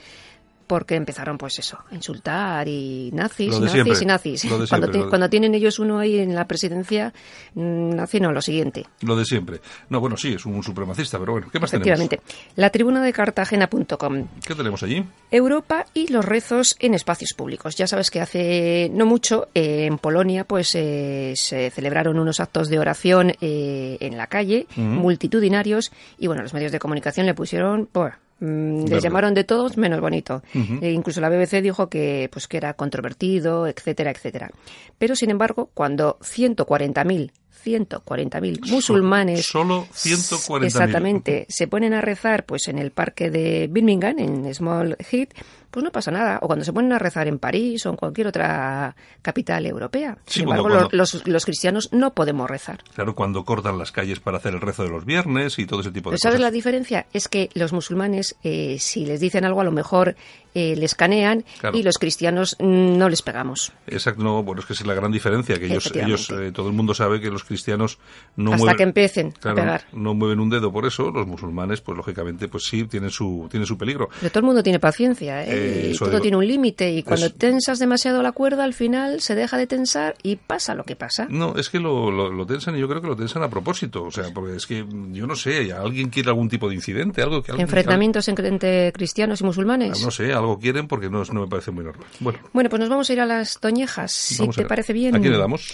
porque empezaron pues eso, a insultar y nazis, nazis
siempre,
y nazis. cuando,
de-
cuando tienen ellos uno ahí en la presidencia, mm, nazi no, lo siguiente.
Lo de siempre. No, bueno, sí, es un supremacista, pero bueno, ¿qué más tenemos?
Efectivamente. La tribuna de Cartagena.com.
¿Qué tenemos allí?
Europa y los rezos en espacios públicos. Ya sabes que hace no mucho eh, en Polonia pues eh, se celebraron unos actos de oración eh, en la calle, multitudinarios, y bueno, los medios de comunicación le pusieron, pues, mm, les llamaron de todos menos bonito. Eh, incluso la BBC dijo que pues que era controvertido, etcétera, etcétera. Pero sin embargo, cuando 140.000 140.000 musulmanes
Solo 140.000.
Exactamente, se ponen a rezar pues en el parque de Birmingham, en Small Heath, pues no pasa nada. O cuando se ponen a rezar en París o en cualquier otra capital europea.
Sí,
Sin embargo,
cuando-
Los, los- los cristianos no podemos rezar.
Claro, cuando cortan las calles para hacer el rezo de los viernes y todo ese tipo de
Pero ¿sabes la
cosas.
diferencia? Es que los musulmanes, eh, si les dicen algo, a lo mejor eh, les canean
Claro.
y los cristianos mm, no les pegamos.
Exacto, no, bueno, es que esa es la gran diferencia, que ellos, ellos eh, todo el mundo sabe que los cristianos no
Hasta
mueven,
que empiecen
claro,
a pegar.
no mueven un dedo por eso, los musulmanes, pues lógicamente, pues sí, tienen su, tienen su peligro.
Pero todo el mundo tiene paciencia, ¿eh?
Eh,
y todo
digo.
tiene un límite. Y cuando
Es-
tensas demasiado la cuerda, al final se deja de tensar y pasa lo que pasa.
No, es que lo, lo, lo tensan y yo creo que lo tensan a propósito, o sea, porque es que yo no sé, alguien quiere algún tipo de incidente, algo que alguien,
Enfrentamientos entre- entre cristianos y musulmanes.
no sé, algo quieren porque no, no me parece muy normal. Bueno,
Bueno, pues nos vamos a ir a las toñejas, si
vamos
te parece bien.
¿A quién le damos?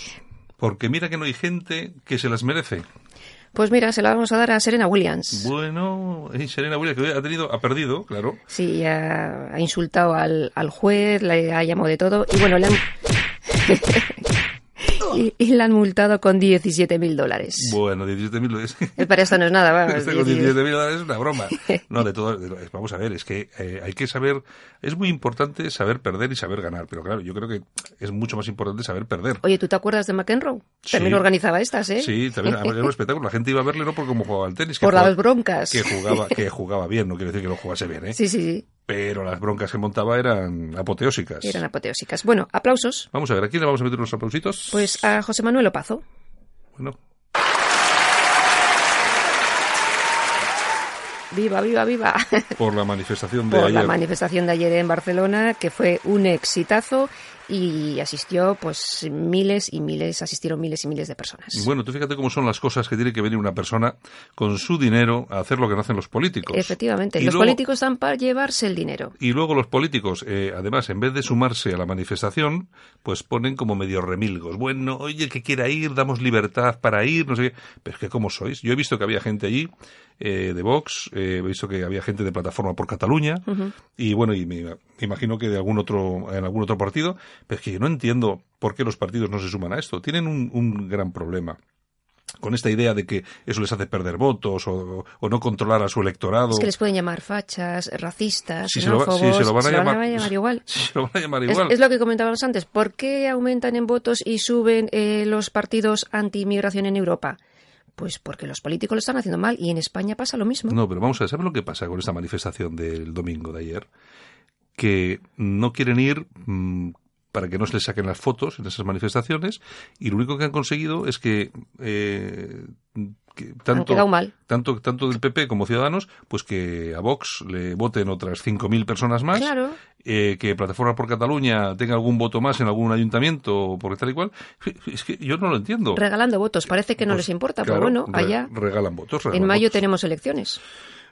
Porque mira que no hay gente que se las merece.
Pues mira, se la vamos a dar a Serena Williams.
Bueno, Serena Williams que ha tenido, ha perdido, claro.
Sí, ha, ha insultado al, al juez, le ha llamado de todo y bueno, le han... y, y la han multado con 17.000 dólares.
Bueno, 17.000 es...
Eh, Para esto no es nada, vamos.
Este con
17.000.
17.000 dólares es una broma. No, de todo. de- vamos a ver, es que eh, hay que saber. Es muy importante saber perder y saber ganar. Pero claro, yo creo que es mucho más importante saber perder.
Oye, ¿tú te acuerdas de McEnroe?
Sí.
También organizaba estas, ¿eh?
Sí, también era un espectáculo. La gente iba a verle no por cómo jugaba al tenis, que,
Por
jugaba,
las broncas.
que jugaba, que jugaba bien, no quiere decir que lo jugase bien, ¿eh?
Sí, sí, sí.
Pero las broncas que montaba eran apoteósicas.
Eran apoteósicas. Bueno, aplausos.
Vamos a ver, ¿a quién le vamos a meter los aplausitos?
Pues a José Manuel Opazo.
Bueno,
Viva, viva, viva.
por la manifestación de
Por
ayer.
la manifestación de ayer en Barcelona, que fue un exitazo y asistió, pues, miles y miles, asistieron miles y miles de personas.
Bueno, tú fíjate cómo son las cosas que tiene que venir una persona con su dinero a hacer lo que no hacen los políticos.
Efectivamente,
Y
los
luego-
políticos están para llevarse el dinero.
Y luego los políticos, eh, además, en vez de sumarse a la manifestación, pues ponen como medio remilgos. Bueno, oye, que quiera ir, damos libertad para ir, no sé qué. Pero es que, ¿cómo sois? Yo he visto que había gente allí eh, de Vox, eh, he visto que había gente de Plataforma por Cataluña, y bueno, y me, me imagino que de algún otro, en algún otro partido, pero es que yo no entiendo por qué los partidos no se suman a esto. Tienen un, un gran problema con esta idea de que eso les hace perder votos o, o no controlar a su electorado.
Es que les pueden llamar fachas, racistas,
Si se lo si se lo van a llamar-
igual.
Sí, lo van a llamar
Es,
igual.
es lo que comentábamos antes. ¿Por qué aumentan en votos y suben eh, los partidos anti-inmigración en Europa? Pues porque los políticos lo están haciendo mal y en España pasa lo mismo.
No, pero vamos a ver, ¿sabes lo que pasa con esta manifestación del domingo de ayer? Que no quieren ir mm, para que no se les saquen las fotos en esas manifestaciones y lo único que han conseguido es que, eh, tanto, tanto tanto del PP como Ciudadanos pues que a Vox le voten otras 5.000 personas más eh, que Plataforma por Cataluña tenga algún voto más en algún ayuntamiento por tal y cual es que yo no lo entiendo
regalando votos parece que no
pues
les importa pero bueno allá
regalan votos
en mayo tenemos elecciones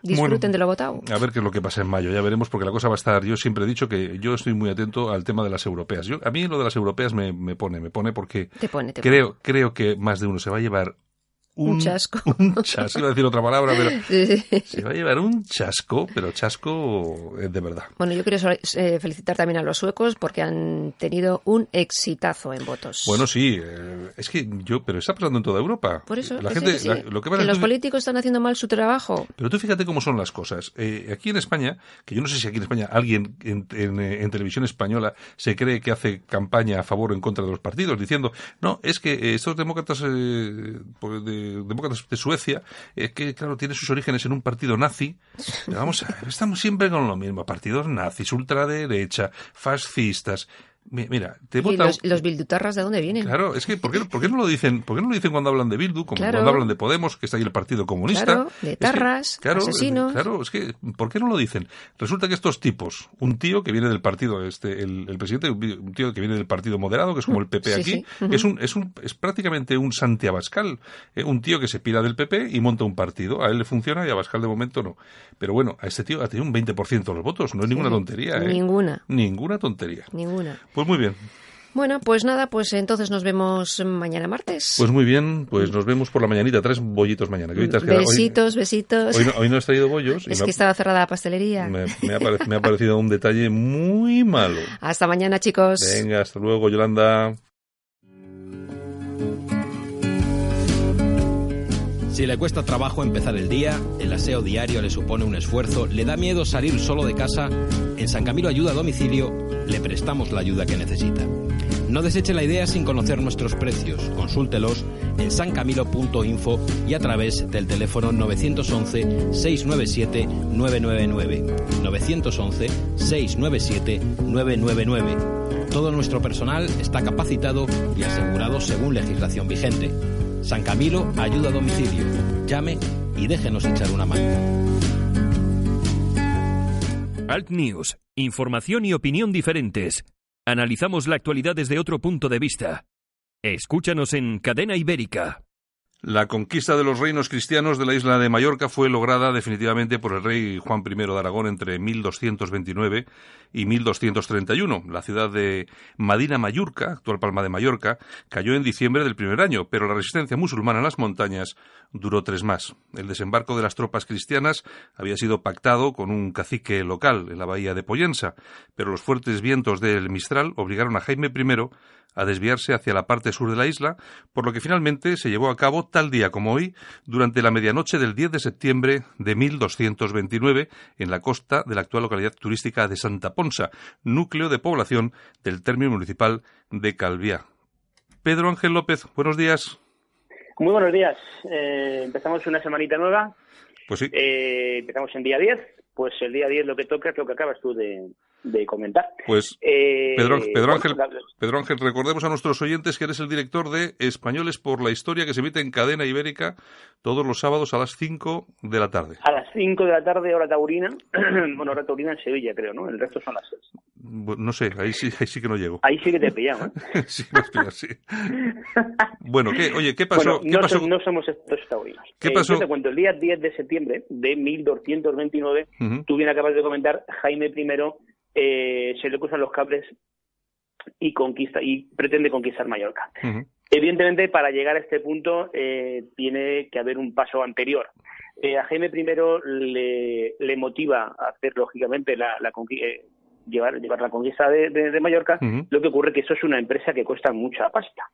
Disfruten de lo votado.
A ver qué es lo que pasa en mayo, ya veremos, porque la cosa va a estar. Yo siempre he dicho que yo estoy muy atento al tema de las europeas. Yo, a mí lo de las europeas me, me pone, me pone porque creo, creo que más de uno se va a llevar
un, chasco.
Un chasco, iba a decir otra palabra, pero se va a llevar un chasco, pero chasco de verdad.
Bueno, yo quiero eh, felicitar también a los suecos porque han tenido un exitazo en votos.
Bueno, sí, eh, es que yo, pero está pasando en toda Europa.
Por eso, la gente, lo que, los políticos están haciendo mal su trabajo.
Pero tú fíjate cómo son las cosas. Eh, aquí en España, que yo no sé si aquí en España alguien en, en, televisión española se cree que hace campaña a favor o en contra de los partidos, diciendo, no, es que estos demócratas pues de demócratas de Suecia, eh, que claro, tiene sus orígenes en un partido nazi. vamos a ver, estamos siempre con lo mismo, partidos nazis, ultraderecha, fascistas. Mira, te.
¿Y los, bildutarras de dónde vienen?
Claro, es que ¿por qué, ¿por qué, no lo dicen? ¿Por qué no lo dicen cuando hablan de Bildu, como cuando hablan de Podemos, que está ahí el Partido Comunista?
Claro, de tarras, asesinos.
Claro, es que ¿por qué no lo dicen? Resulta que estos tipos, un tío que viene del partido este el, presidente, un tío que viene del Partido Moderado, que es como el PP aquí, es un es un es prácticamente un Santi Abascal, eh, un tío que se pira del PP y monta un partido. A él le funciona y a Abascal de momento no. Pero bueno, a este tío ha tenido un 20% de los votos, no es ninguna tontería, ¿eh?
Ninguna.
Ninguna tontería.
Ninguna.
Pues muy bien.
Bueno, pues nada, pues entonces nos vemos mañana martes.
Pues muy bien, pues nos vemos por la mañanita, tres bollitos mañana.
besitos, besitos.
Hoy no, has traído bollos.
Es que estaba cerrada la pastelería.
Me, ha parecido, un detalle muy malo.
Hasta mañana, chicos.
Venga, hasta luego, Yolanda.
Si le cuesta trabajo empezar el día, el aseo diario le supone un esfuerzo, le da miedo salir solo de casa, en San Camilo Ayuda a Domicilio le prestamos la ayuda que necesita. No deseche la idea sin conocer nuestros precios. Consúltelos en sancamilo.info y a través del teléfono 911-697-999. 911-697-999. Todo nuestro personal está capacitado y asegurado según legislación vigente. San Camilo ayuda a domicilio. Llame y déjenos echar una mano.
Alt News. Información y opinión diferentes. Analizamos la actualidad desde otro punto de vista. Escúchanos en Cadena Ibérica.
La conquista de los reinos cristianos de la isla de Mallorca fue lograda definitivamente por el rey Juan I de Aragón entre 1229 y 1231. La ciudad de Madina Mallorca, actual Palma de Mallorca, cayó en diciembre del primer año, pero la resistencia musulmana en las montañas duró tres más. El desembarco de las tropas cristianas había sido pactado con un cacique local en la bahía de Poyensa, pero los fuertes vientos del Mistral obligaron a Jaime I a desviarse hacia la parte sur de la isla, por lo que finalmente se llevó a cabo tal día como hoy, durante la medianoche del 10 de septiembre de 1229, en la costa de la actual localidad turística de Santa Ponsa, núcleo de población del término municipal de Calviá. Pedro Ángel López, buenos días.
Muy buenos días. Eh, empezamos una semanita nueva.
Pues sí.
Eh, empezamos en día 10. Pues el día 10 lo que toca es lo que acabas tú de, de comentar.
Pues, eh, Pedro, Ángel, Pedro Ángel, recordemos a nuestros oyentes que eres el director de Españoles por la Historia, que se emite en cadena ibérica todos los sábados a las 5 de la tarde.
A las 5 de la tarde, hora taurina. bueno, hora taurina en Sevilla, creo, ¿no? El resto son las 6.
no sé, ahí sí, ahí sí que no llego.
Ahí sí que te pillamos.
¿eh? sí, me sí. bueno, ¿qué, oye, ¿qué pasó?
¿qué no,
pasó?
no somos estos taurinos.
¿Qué eh, pasó?
te cuento, el día 10 de septiembre de 1229, tú bien acabas de comentar, Jaime I eh, se le cruzan los cables y conquista y pretende conquistar Mallorca. Evidentemente, para llegar a este punto eh, tiene que haber un paso anterior. Eh, a Jaime I le, le, motiva a hacer, lógicamente, la, la llevar, llevar la conquista de, Mallorca. Lo que ocurre que eso es una empresa que cuesta mucha pasta.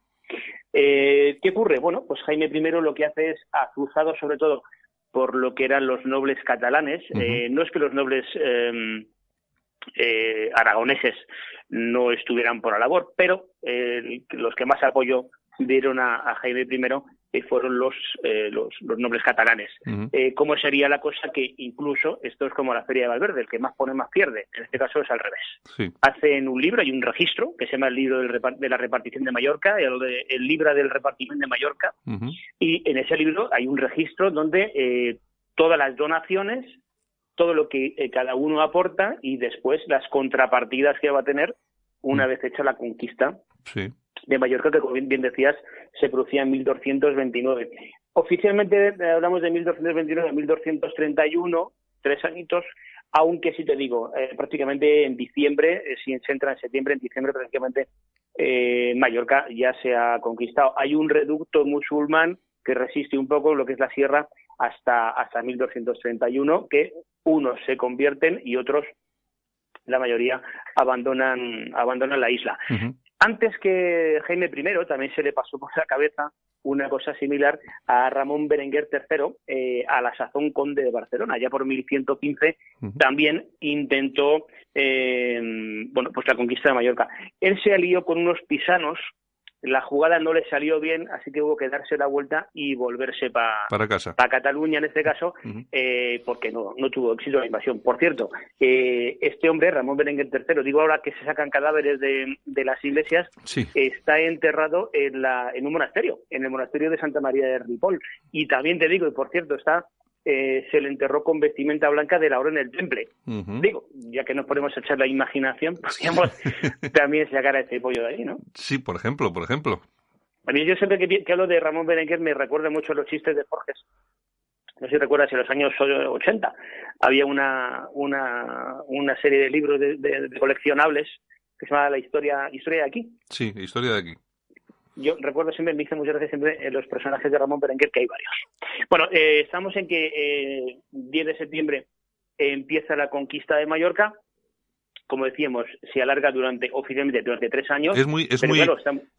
¿Qué ocurre? Bueno, pues Jaime I lo que hace es, azuzado sobre todo por lo que eran los nobles catalanes, no es que los nobles em, eh, aragoneses no estuvieran por la labor, pero eh, los que más apoyo dieron a, Jaime I fueron los, los, nobles catalanes. ¿Cómo sería la cosa que incluso, esto es como la Feria de Valverde, el que más pone más pierde? En este caso es al revés. Hacen un libro, hay un registro que se llama el libro de la repartición de Mallorca, el, el libro del repartimiento de Mallorca, y en ese libro hay un registro donde todas las donaciones todo lo que eh, cada uno aporta y después las contrapartidas que va a tener una mm. vez hecha la conquista de Mallorca, que como bien decías, se producía en 1229. Oficialmente eh, hablamos de 1229 a 1231, tres añitos, aunque si te digo, eh, prácticamente en diciembre, si se entra en septiembre, en diciembre prácticamente Mallorca ya se ha conquistado. Hay un reducto musulmán que resiste un poco lo que es la sierra hasta, hasta 1231, que unos se convierten y otros, la mayoría, abandonan, abandonan la isla. Antes que Jaime I, también se le pasó por la cabeza una cosa similar a Ramón Berenguer III, eh, a la sazón conde de Barcelona. Ya por 1115 también intentó eh, bueno, pues la conquista de Mallorca. Él se alió con unos pisanos la jugada no le salió bien, así que hubo que darse la vuelta y volverse para
casa.
Para Cataluña en este caso, eh, porque no, no tuvo éxito la invasión. Por cierto, eh, este hombre, Ramón Berenguer III, digo ahora que se sacan cadáveres de, de las iglesias, está enterrado en, la, en un monasterio, en el monasterio de Santa María de Ripoll. Y también te digo, y por cierto, está eh, se le enterró con vestimenta blanca de la orden del temple. Digo, ya que nos ponemos a echar la imaginación, podríamos también sacar a este pollo de ahí, ¿no?
Sí, por ejemplo, por ejemplo.
A mí yo siempre que, hablo de Ramón Berenguer me recuerda mucho los chistes de Forges. No sé si recuerdas, en los años 80 había una, una, una serie de libros de, coleccionables que se llamaba La historia, historia de aquí.
Sí, Historia de aquí
yo recuerdo siempre, me dice muchas veces siempre en los personajes de Ramón Berenguer, que hay varios. Bueno, eh, estamos en que eh, 10 de septiembre empieza la conquista de Mallorca. Como decíamos, se alarga durante oficialmente durante tres años.
¿Es muy, es muy, eh,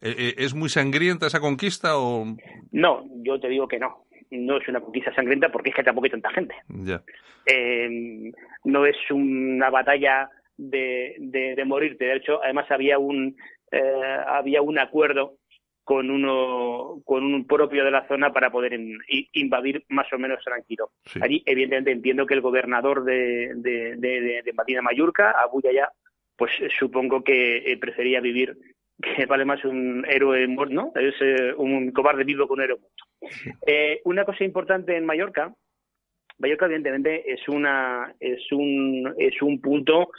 eh, ¿es muy sangrienta esa conquista o...?
No, yo te digo que no. No es una conquista sangrienta porque es que tampoco hay tanta gente.
Ya.
no es una batalla de, de, de morirte. De hecho, además había un, había un acuerdo con uno con un propio de la zona para poder invadir más o menos tranquilo. Allí, evidentemente, entiendo que el gobernador de, de, de, de Madina Mallorca, Abu Yaya, pues supongo que eh, prefería vivir, que vale más un héroe muerto, ¿no? Es eh, un cobarde vivo con un héroe muerto. Eh, una cosa importante en Mallorca, Mallorca evidentemente es una es un es un punto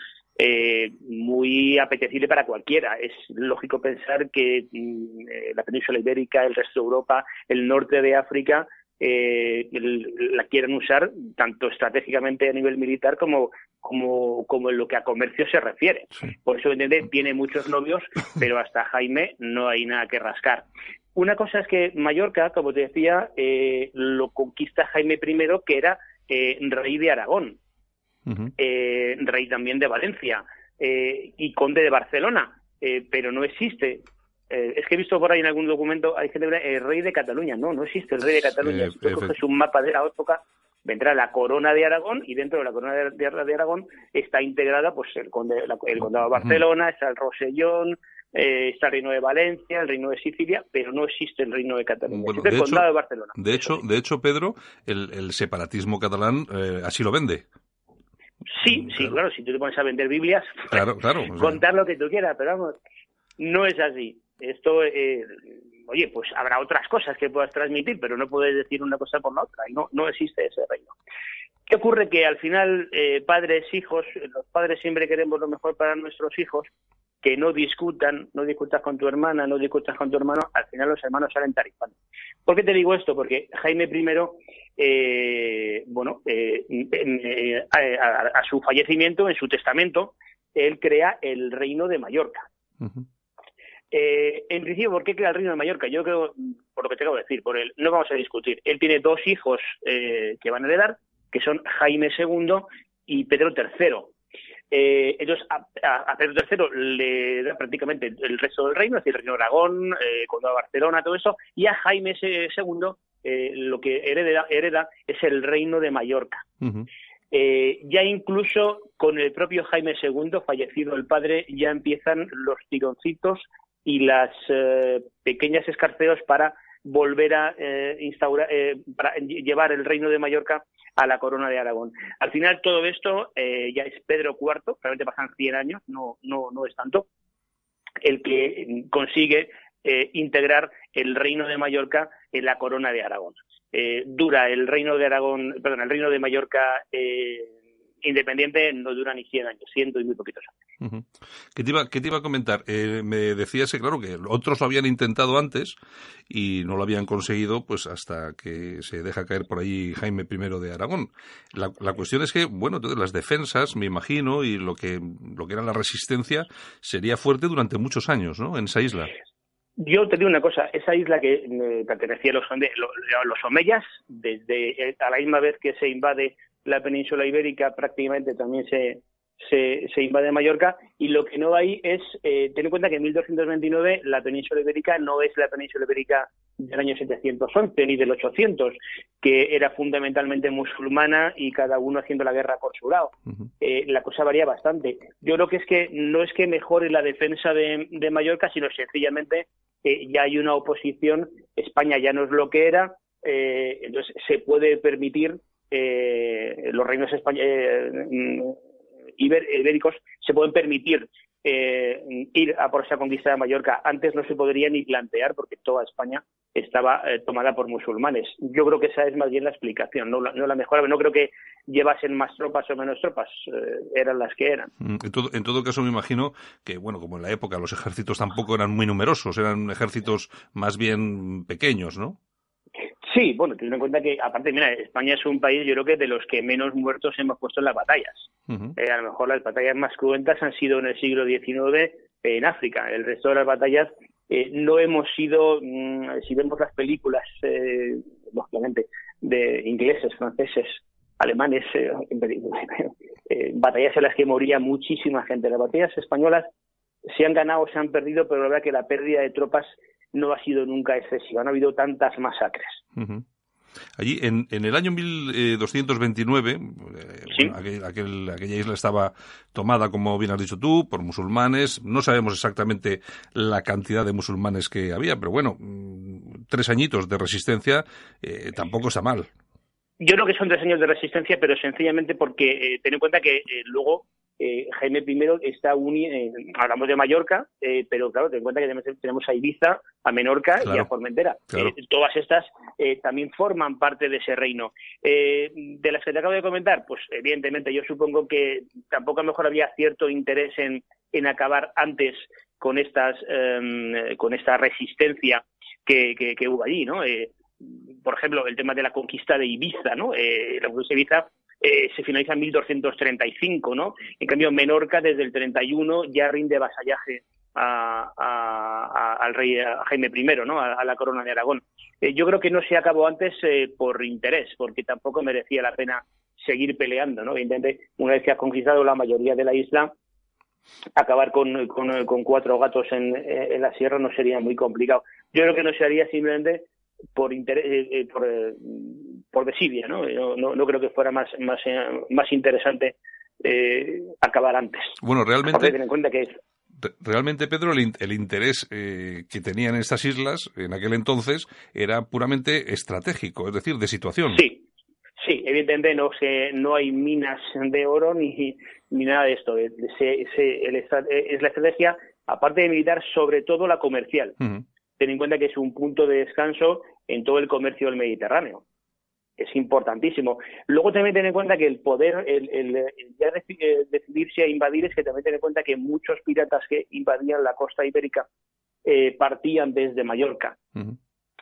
eh, muy apetecible para cualquiera. Es lógico pensar que mm, eh, la península ibérica, el resto de Europa, el norte de África eh, la quieren usar tanto estratégicamente a nivel militar como, como, como en lo que a comercio se refiere. Por eso tiene muchos novios, pero hasta Jaime no hay nada que rascar. Una cosa es que Mallorca, como te decía, lo conquista Jaime I, que era rey de Aragón eh, rey también de Valencia eh, y conde de Barcelona, eh, pero no existe. es que he visto por ahí en algún documento, hay gente el rey de Cataluña. No, no existe el rey de Cataluña. Si tú coges un mapa de la época, vendrá la corona de Aragón y dentro de la corona de, de, Aragón está integrada pues el conde el condado de Barcelona, está el Rosellón, está el reino de Valencia, el reino de Sicilia, pero no existe el reino de Cataluña.
de el hecho, condado de Barcelona. De hecho, de hecho Pedro, el, el separatismo catalán así lo vende.
Sí, sí, claro. si tú te pones a vender Biblias, claro, claro, contar lo que tú quieras, pero vamos, no es así. Esto, eh, oye, pues habrá otras cosas que puedas transmitir, pero no puedes decir una cosa por la otra, y no, no existe ese reino. ¿Qué ocurre? Que al final, eh, padres, hijos, los padres siempre queremos lo mejor para nuestros hijos, que no discutan, no discutas con tu hermana, no discutas con tu hermano, al final los hermanos salen tarifando. ¿Por qué te digo esto? Porque Jaime I, eh, bueno, eh, eh, a, su fallecimiento, en su testamento, él crea el reino de Mallorca. en principio, ¿por qué crea el reino de Mallorca? Yo creo, por lo que te acabo de decir, por él, no vamos a discutir. Él tiene dos hijos que van a heredar, que son Jaime II y Pedro III. Eh, entonces, a, Pedro III le da prácticamente el resto del reino, es decir, el reino de Aragón, eh, Condado de Barcelona, todo eso, y a Jaime II eh, lo que hereda, hereda, es el reino de Mallorca. Eh, ya incluso con el propio Jaime II, fallecido el padre, ya empiezan los tironcitos y las pequeñas escarceos para volver a instaurar, para llevar el reino de Mallorca a la corona de Aragón. Al final todo esto ya es Pedro IV, realmente pasan 100 años, no, no, no es tanto, el que consigue integrar el reino de Mallorca en la corona de Aragón. dura el reino de Aragón, perdón, el reino de Mallorca independiente no dura ni 100 años, ciento y muy poquitos años.
¿Qué, te iba, ¿Qué te iba a comentar? Eh, me decías claro, que otros lo habían intentado antes y no lo habían conseguido, pues hasta que se deja caer por ahí Jaime I de Aragón. La, la cuestión es que, bueno, entonces las defensas, me imagino, y lo que, lo que era la resistencia, sería fuerte durante muchos años, ¿no?, en esa isla.
Yo te digo una cosa, esa isla que eh, pertenecía a los, los omeyas, desde eh, a la misma vez que se invade la península ibérica prácticamente también se, se, invade Mallorca y lo que no hay es, eh, ten en cuenta que en 1229 la península ibérica no es la península ibérica del año 711 ni del 800, que era fundamentalmente musulmana y cada uno haciendo la guerra por su lado. Eh, la cosa varía bastante. Yo creo que es que no es que mejore la defensa de, Mallorca, sino sencillamente ya hay una oposición, España ya no es lo que era, eh, entonces se puede permitir eh, los reinos eh, mm, ibéricos se pueden permitir eh, ir a por esa conquista de Mallorca. Antes no se podría ni plantear porque toda España estaba tomada por musulmanes. Yo creo que esa es más bien la explicación, no la, no la. No creo que llevasen más tropas o menos tropas, eran las que eran.
Mm, en todo, en todo caso, me imagino que, bueno, como en la época los ejércitos tampoco eran muy numerosos, eran ejércitos más bien pequeños, ¿no?
Sí, bueno, teniendo en cuenta que, aparte, mira, España es un país, yo creo que de los que menos muertos hemos puesto en las batallas. Eh, a lo mejor las batallas más cruentas han sido en el siglo XIX en África. El resto de las batallas eh, no hemos sido, mm, si vemos las películas, eh, lógicamente, de ingleses, franceses, alemanes, batallas en las que moría muchísima gente. Las batallas españolas se han ganado, se han perdido, pero la verdad que la pérdida de tropas no ha sido nunca excesiva, no ha habido tantas masacres.
Allí, en, en, el año 1229, eh, aquella isla estaba tomada, como bien has dicho tú, por musulmanes. No sabemos exactamente la cantidad de musulmanes que había, pero bueno, mm, tres añitos de resistencia eh, tampoco está mal.
Yo creo que son tres años de resistencia, pero sencillamente porque eh, ten en cuenta que luego eh, Jaime I está unido, eh, hablamos de Mallorca, eh, pero claro, ten en cuenta que tenemos a Ibiza, a Menorca y a Formentera. todas estas también forman parte de ese reino. de las que te acabo de comentar, pues evidentemente yo supongo que tampoco a lo mejor había cierto interés en, en acabar antes con estas em, con esta resistencia que, que, hubo allí, ¿no? por ejemplo, el tema de la conquista de Ibiza, ¿no? la conquista de Ibiza eh, se finaliza en 1235, ¿no? En cambio, Menorca desde el 31 ya rinde vasallaje al rey Jaime I, ¿no? A, la corona de Aragón. Eh, yo creo que no se acabó antes eh, por interés, porque tampoco merecía la pena seguir peleando, ¿no? Evidentemente, una vez que has conquistado la mayoría de la isla, acabar con, cuatro gatos en, en, la sierra no sería muy complicado. Yo creo que no se haría simplemente por interés, por, por desidia, ¿no? ¿no? No, creo que fuera más, más, eh, más interesante eh, acabar antes.
Bueno, realmente...
en cuenta que
realmente, Pedro, el, interés eh, que tenían estas islas en aquel entonces era puramente estratégico, es decir, de situación.
Sí, sí, evidentemente no, se, no hay minas de oro ni, ni nada de esto. es la estrategia, aparte de militar, sobre todo la comercial. Ten en cuenta que es un punto de descanso en todo el comercio del Mediterráneo es importantísimo. Luego también ten en cuenta que el poder, el, ya eh, decidirse a invadir es que también ten en cuenta que muchos piratas que invadían la costa ibérica eh, partían desde Mallorca.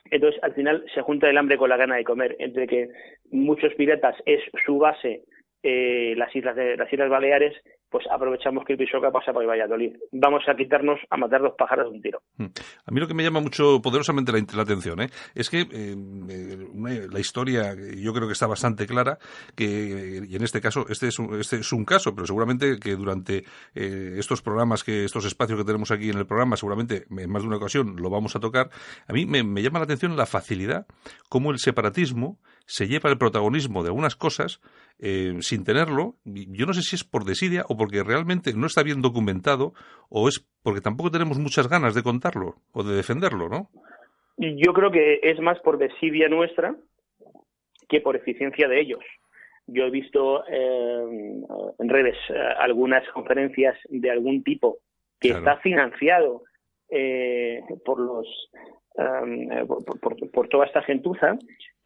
Entonces, al final se junta el hambre con la gana de comer, entre que muchos piratas es su base eh, las islas de las Islas Baleares pues aprovechamos que el Pisoca pasa por Valladolid. Vamos a quitarnos a matar dos pájaros de un tiro. Hmm.
A mí lo que me llama mucho poderosamente la, atención ¿eh? es que eh, eh, la historia yo creo que está bastante clara que y en este caso este es un, este es un caso, pero seguramente que durante estos programas que estos espacios que tenemos aquí en el programa seguramente en más de una ocasión lo vamos a tocar. A mí me, me llama la atención la facilidad como el separatismo se lleva el protagonismo de algunas cosas sin tenerlo. Yo no sé si es por desidia o porque realmente no está bien documentado o es porque tampoco tenemos muchas ganas de contarlo o de defenderlo, ¿no?
Yo creo que es más por desidia nuestra que por eficiencia de ellos. Yo he visto eh, en redes eh, algunas conferencias de algún tipo que está financiado eh, por los por, toda esta gentuza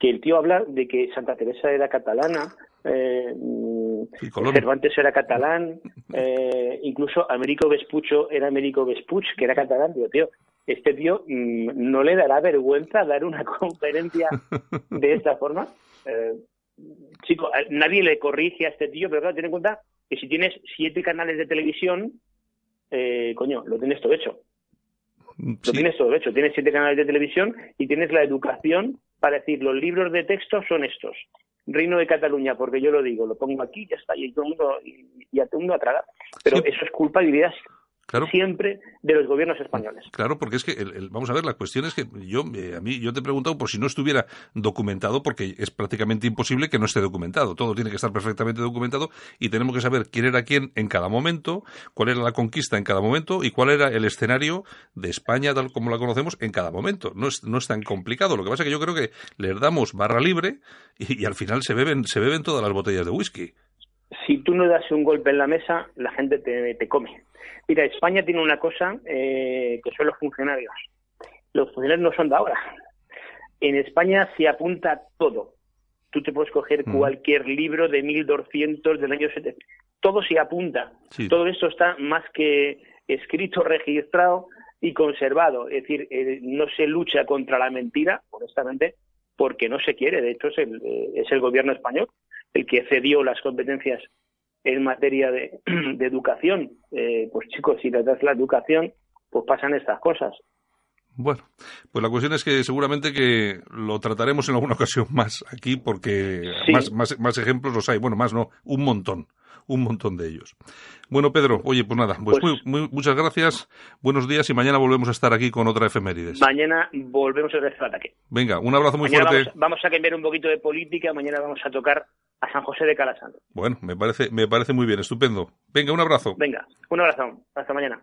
que el tío habla de que Santa Teresa era catalana, eh, Cervantes era catalán, incluso Américo Vespucho era Américo Vespuch, que era catalán. Digo, tío, este tío mm, no le dará vergüenza dar una conferencia de esta forma. Eh, chico, nadie le corrige a este tío, pero claro, ten en cuenta que si tienes siete canales de televisión, eh, coño, lo tienes todo hecho. Lo tienes todo hecho. Tienes siete canales de televisión y tienes la educación para decir los libros de texto son estos. Reino de Cataluña, porque yo lo digo, lo pongo aquí, ya está, y todo el mundo, y, a todo el mundo a tragar. Pero eso es culpa ideas siempre de los gobiernos españoles.
Claro, porque es que, vamos a ver, la cuestión es que yo, eh, a mí, yo te he preguntado por si no estuviera documentado, porque es prácticamente imposible que no esté documentado. Todo tiene que estar perfectamente documentado y tenemos que saber quién era quién en cada momento, cuál era la conquista en cada momento y cuál era el escenario de España tal como la conocemos en cada momento. No es, no es tan complicado. Lo que pasa es que yo creo que les damos barra libre y, al final se beben, se beben todas las botellas de whisky.
Si tú no das un golpe en la mesa, la gente te come. Mira, España tiene una cosa eh, que son los funcionarios. Los funcionarios no son de ahora. En España se apunta todo. Tú te puedes coger cualquier libro de 1200 del año 70. Todo se apunta. Todo esto está más que escrito, registrado y conservado. Es decir, eh, no se lucha contra la mentira, honestamente, porque no se quiere. De hecho, es el, eh, es el gobierno español el que cedió las competencias en materia de, educación. Eh, pues chicos, si le das la educación, pues pasan estas cosas.
Bueno, pues la cuestión es que seguramente que lo trataremos en alguna ocasión más aquí porque más, más, más, ejemplos los hay. Bueno, más no, un montón, un montón de ellos. Bueno, Pedro, oye, pues nada, pues, pues muchas gracias, buenos días y mañana volvemos a estar aquí con otra efemérides.
Mañana volvemos a el ataque.
Venga, un abrazo muy fuerte.
Vamos, vamos a cambiar un poquito de política, mañana vamos a tocar a San José de Calasano.
Bueno, me parece, me parece muy bien, estupendo. Venga, un abrazo.
Venga, un abrazo. Hasta mañana.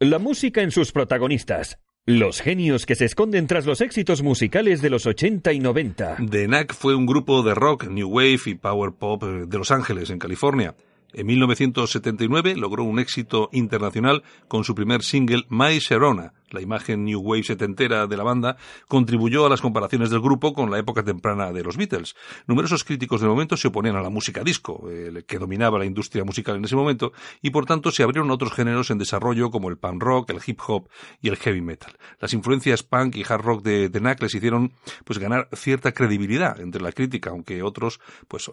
La música en sus protagonistas. Los genios que se esconden tras los éxitos musicales de los 80 y 90.
The Knack fue un grupo de rock, new wave y power pop de Los Ángeles, en California. En 1979 logró un éxito internacional con su primer single My Sharona, la imagen New Wave setentera de la banda, contribuyó a las comparaciones del grupo con la época temprana de los Beatles. Numerosos críticos del momento se oponían a la música disco, que dominaba la industria musical en ese momento, y por tanto se abrieron otros géneros en desarrollo como el punk rock, el hip hop y el heavy metal. Las influencias punk y hard rock de, The Knack les hicieron pues ganar cierta credibilidad entre la crítica, aunque otros pues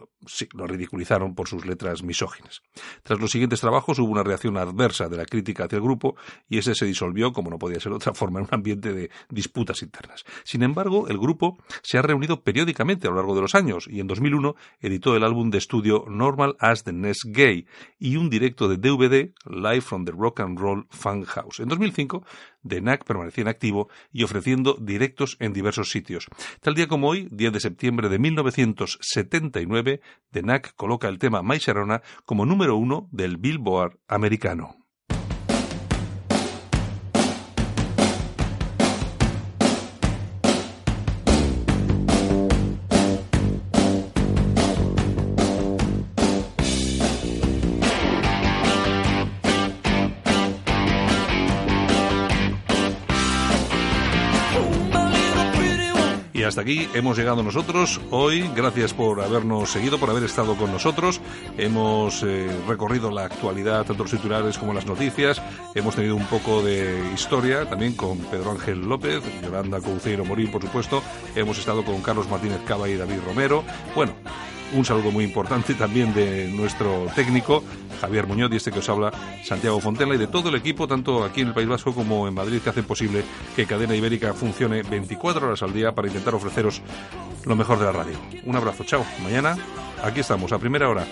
lo ridiculizaron por sus letras misóginas. Tras los siguientes trabajos hubo una reacción adversa de la crítica hacia el grupo y ese se disolvió como no podía ser otra forma, en un ambiente de disputas internas. Sin embargo, el grupo se ha reunido periódicamente a lo largo de los años y en 2001 editó el álbum de estudio Normal as the Next Gay y un directo de DVD Live from the Rock and Roll Fan House. En 2005, The Knack permanecía en activo y ofreciendo directos en diversos sitios. Tal día como hoy, 10 de septiembre de 1979, The Knack coloca el tema My Sharona como número uno del Billboard americano. Aquí hemos llegado nosotros hoy. Gracias por habernos seguido, por haber estado con nosotros. Hemos eh, recorrido la actualidad, tanto los titulares como las noticias. Hemos tenido un poco de historia también con Pedro Ángel López, Yolanda Couceiro Morín, por supuesto. Hemos estado con Carlos Martínez Cava y David Romero. Bueno, un saludo muy importante también de nuestro técnico, Javier Muñoz, y este que os habla, Santiago Fontela, y de todo el equipo, tanto aquí en el País Vasco como en Madrid, que hacen posible que Cadena Ibérica funcione 24 horas al día para intentar ofreceros lo mejor de la radio. Un abrazo, chao. Mañana aquí estamos, a primera hora.